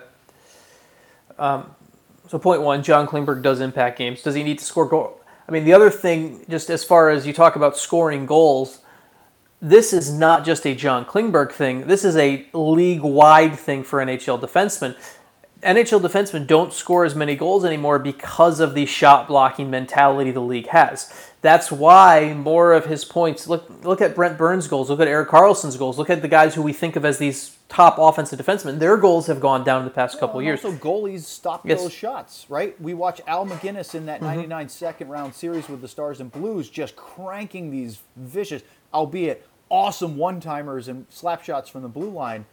um, so point one, John Klingberg does impact games. Does he need to score goal? I mean, the other thing, just as far as you talk about scoring goals, this is not just a John Klingberg thing. This is a league wide thing for NHL defensemen. NHL defensemen don't score as many goals anymore because of the shot blocking mentality the league has. That's why more of his points look look at Brent Burns' goals, look at Erik Karlsson's goals, look at the guys who we think of as these top offensive defensemen. Their goals have gone down in the past couple And years. So goalies stop Yes. those shots, right? We watch Al MacInnis in that Mm-hmm. 99 second round series with the Stars and Blues just cranking these vicious, albeit awesome one timers and slap shots from the blue line.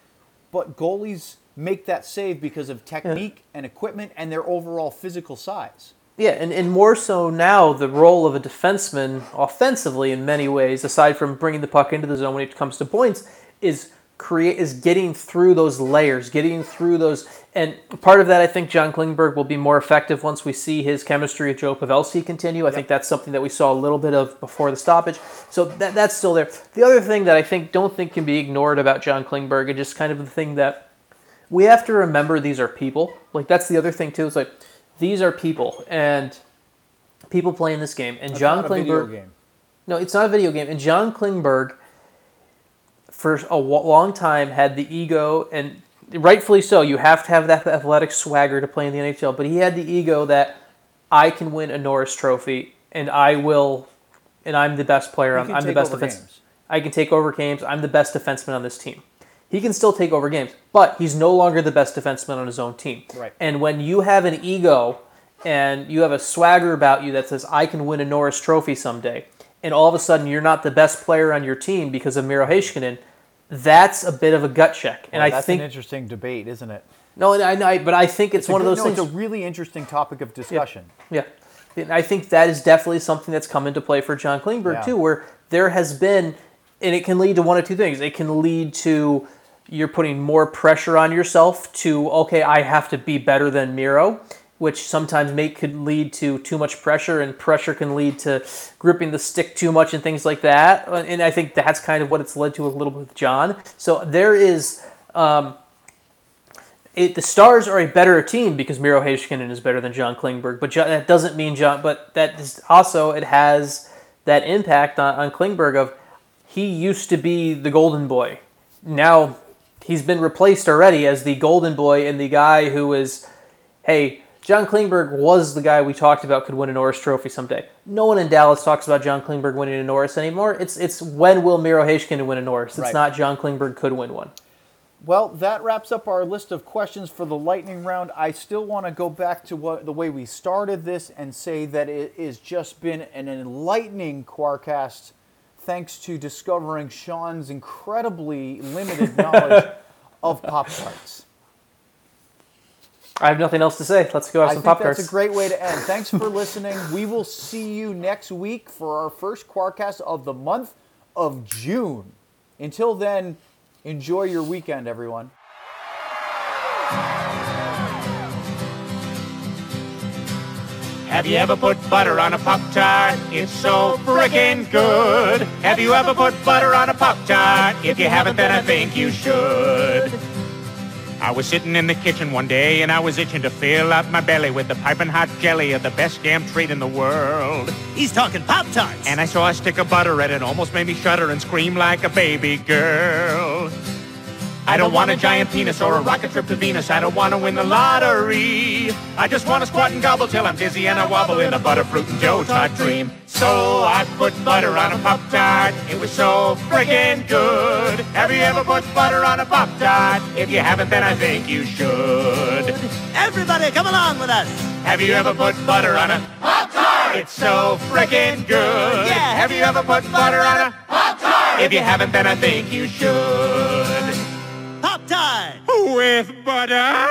But goalies make that save because of technique and equipment and their overall physical size. Yeah, and, and more so now, the role of a defenseman offensively in many ways, aside from bringing the puck into the zone when it comes to points, is create is getting through those layers, getting through those. And part of that, I think John Klingberg will be more effective once we see his chemistry with Joe Pavelski continue. I think that's something that we saw a little bit of before the stoppage. So that, that's still there. The other thing that I think don't think can be ignored about John Klingberg, and just kind of the thing that we have to remember these are people. Like that's the other thing too. It's like these are people and people playing this game. And It's John not a video Klingberg. game. No, it's not a video game. And John Klingberg, for a long time, had the ego, and rightfully so. You have to have that athletic swagger to play in the NHL. But he had the ego that I can win a Norris Trophy, and I will, and I'm the best player. I'm, I'm the best defense. games. I can take over games. I'm the best defenseman on this team. He can still take over games, but he's no longer the best defenseman on his own team. Right. And when you have an ego and you have a swagger about you that says, I can win a Norris trophy someday, and all of a sudden you're not the best player on your team because of Miro Heiskanen, that's a bit of a gut check. And I think that's think, an interesting debate, isn't it? no, and I, I, but I think it's, one of a, those no, things. It's a really interesting topic of discussion. Yeah. And I think that is definitely something that's come into play for John Klingberg Yeah. too, where there has been, and it can lead to one of two things. It can lead to you're putting more pressure on yourself to, okay, I have to be better than Miro, which sometimes may could lead to too much pressure, and pressure can lead to gripping the stick too much and things like that. And I think that's kind of what it's led to a little bit with John. So there is. Um, it, the Stars are a better team because Miro Heiskanen is better than John Klingberg, but John, that doesn't mean John. But that is also it has that impact on, on Klingberg of he used to be the golden boy. Now he's been replaced already as the golden boy and the guy who is, hey, John Klingberg was the guy we talked about could win a Norris Trophy someday. No one in Dallas talks about John Klingberg winning a Norris anymore. It's it's when will Miro Heiskanen win a Norris? It's Right. not John Klingberg could win one. Well, that wraps up our list of questions for the lightning round. I still want to go back to what the way we started this and say that it has just been an enlightening Quarcast thanks to discovering Sean's incredibly limited knowledge (laughs) of Pop Tarts. I have nothing else to say. Let's go have I some pop tarts. That's a great way to end. (laughs) Thanks for listening. We will see you next week for our first Quarkcast of the month of June. Until then, enjoy your weekend, everyone. Have you ever put butter on a Pop Tart? It's so freaking good. Have you ever put butter on a Pop Tart? If you haven't, then I think you should. I was sitting in the kitchen one day and I was itching to fill up my belly with the piping hot jelly of the best damn treat in the world. He's talking Pop Tarts. And I saw a stick of butter and it almost made me shudder and scream like a baby girl. I don't want a giant penis or a rocket trip to Venus. I don't want to win the lottery. I just want to squat and gobble till I'm dizzy and I wobble in a butterfruit and Joe Tart dream. So I put butter on a Pop Tart. It was so friggin' good. Have you ever put butter on a Pop Tart? If you haven't, then I think you should. Everybody, come along with us. Have you ever put butter on a Pop Tart? It's so frickin' good. Yeah. Have you ever put butter on a Pop Tart? If you haven't, then I think you should pie with butter.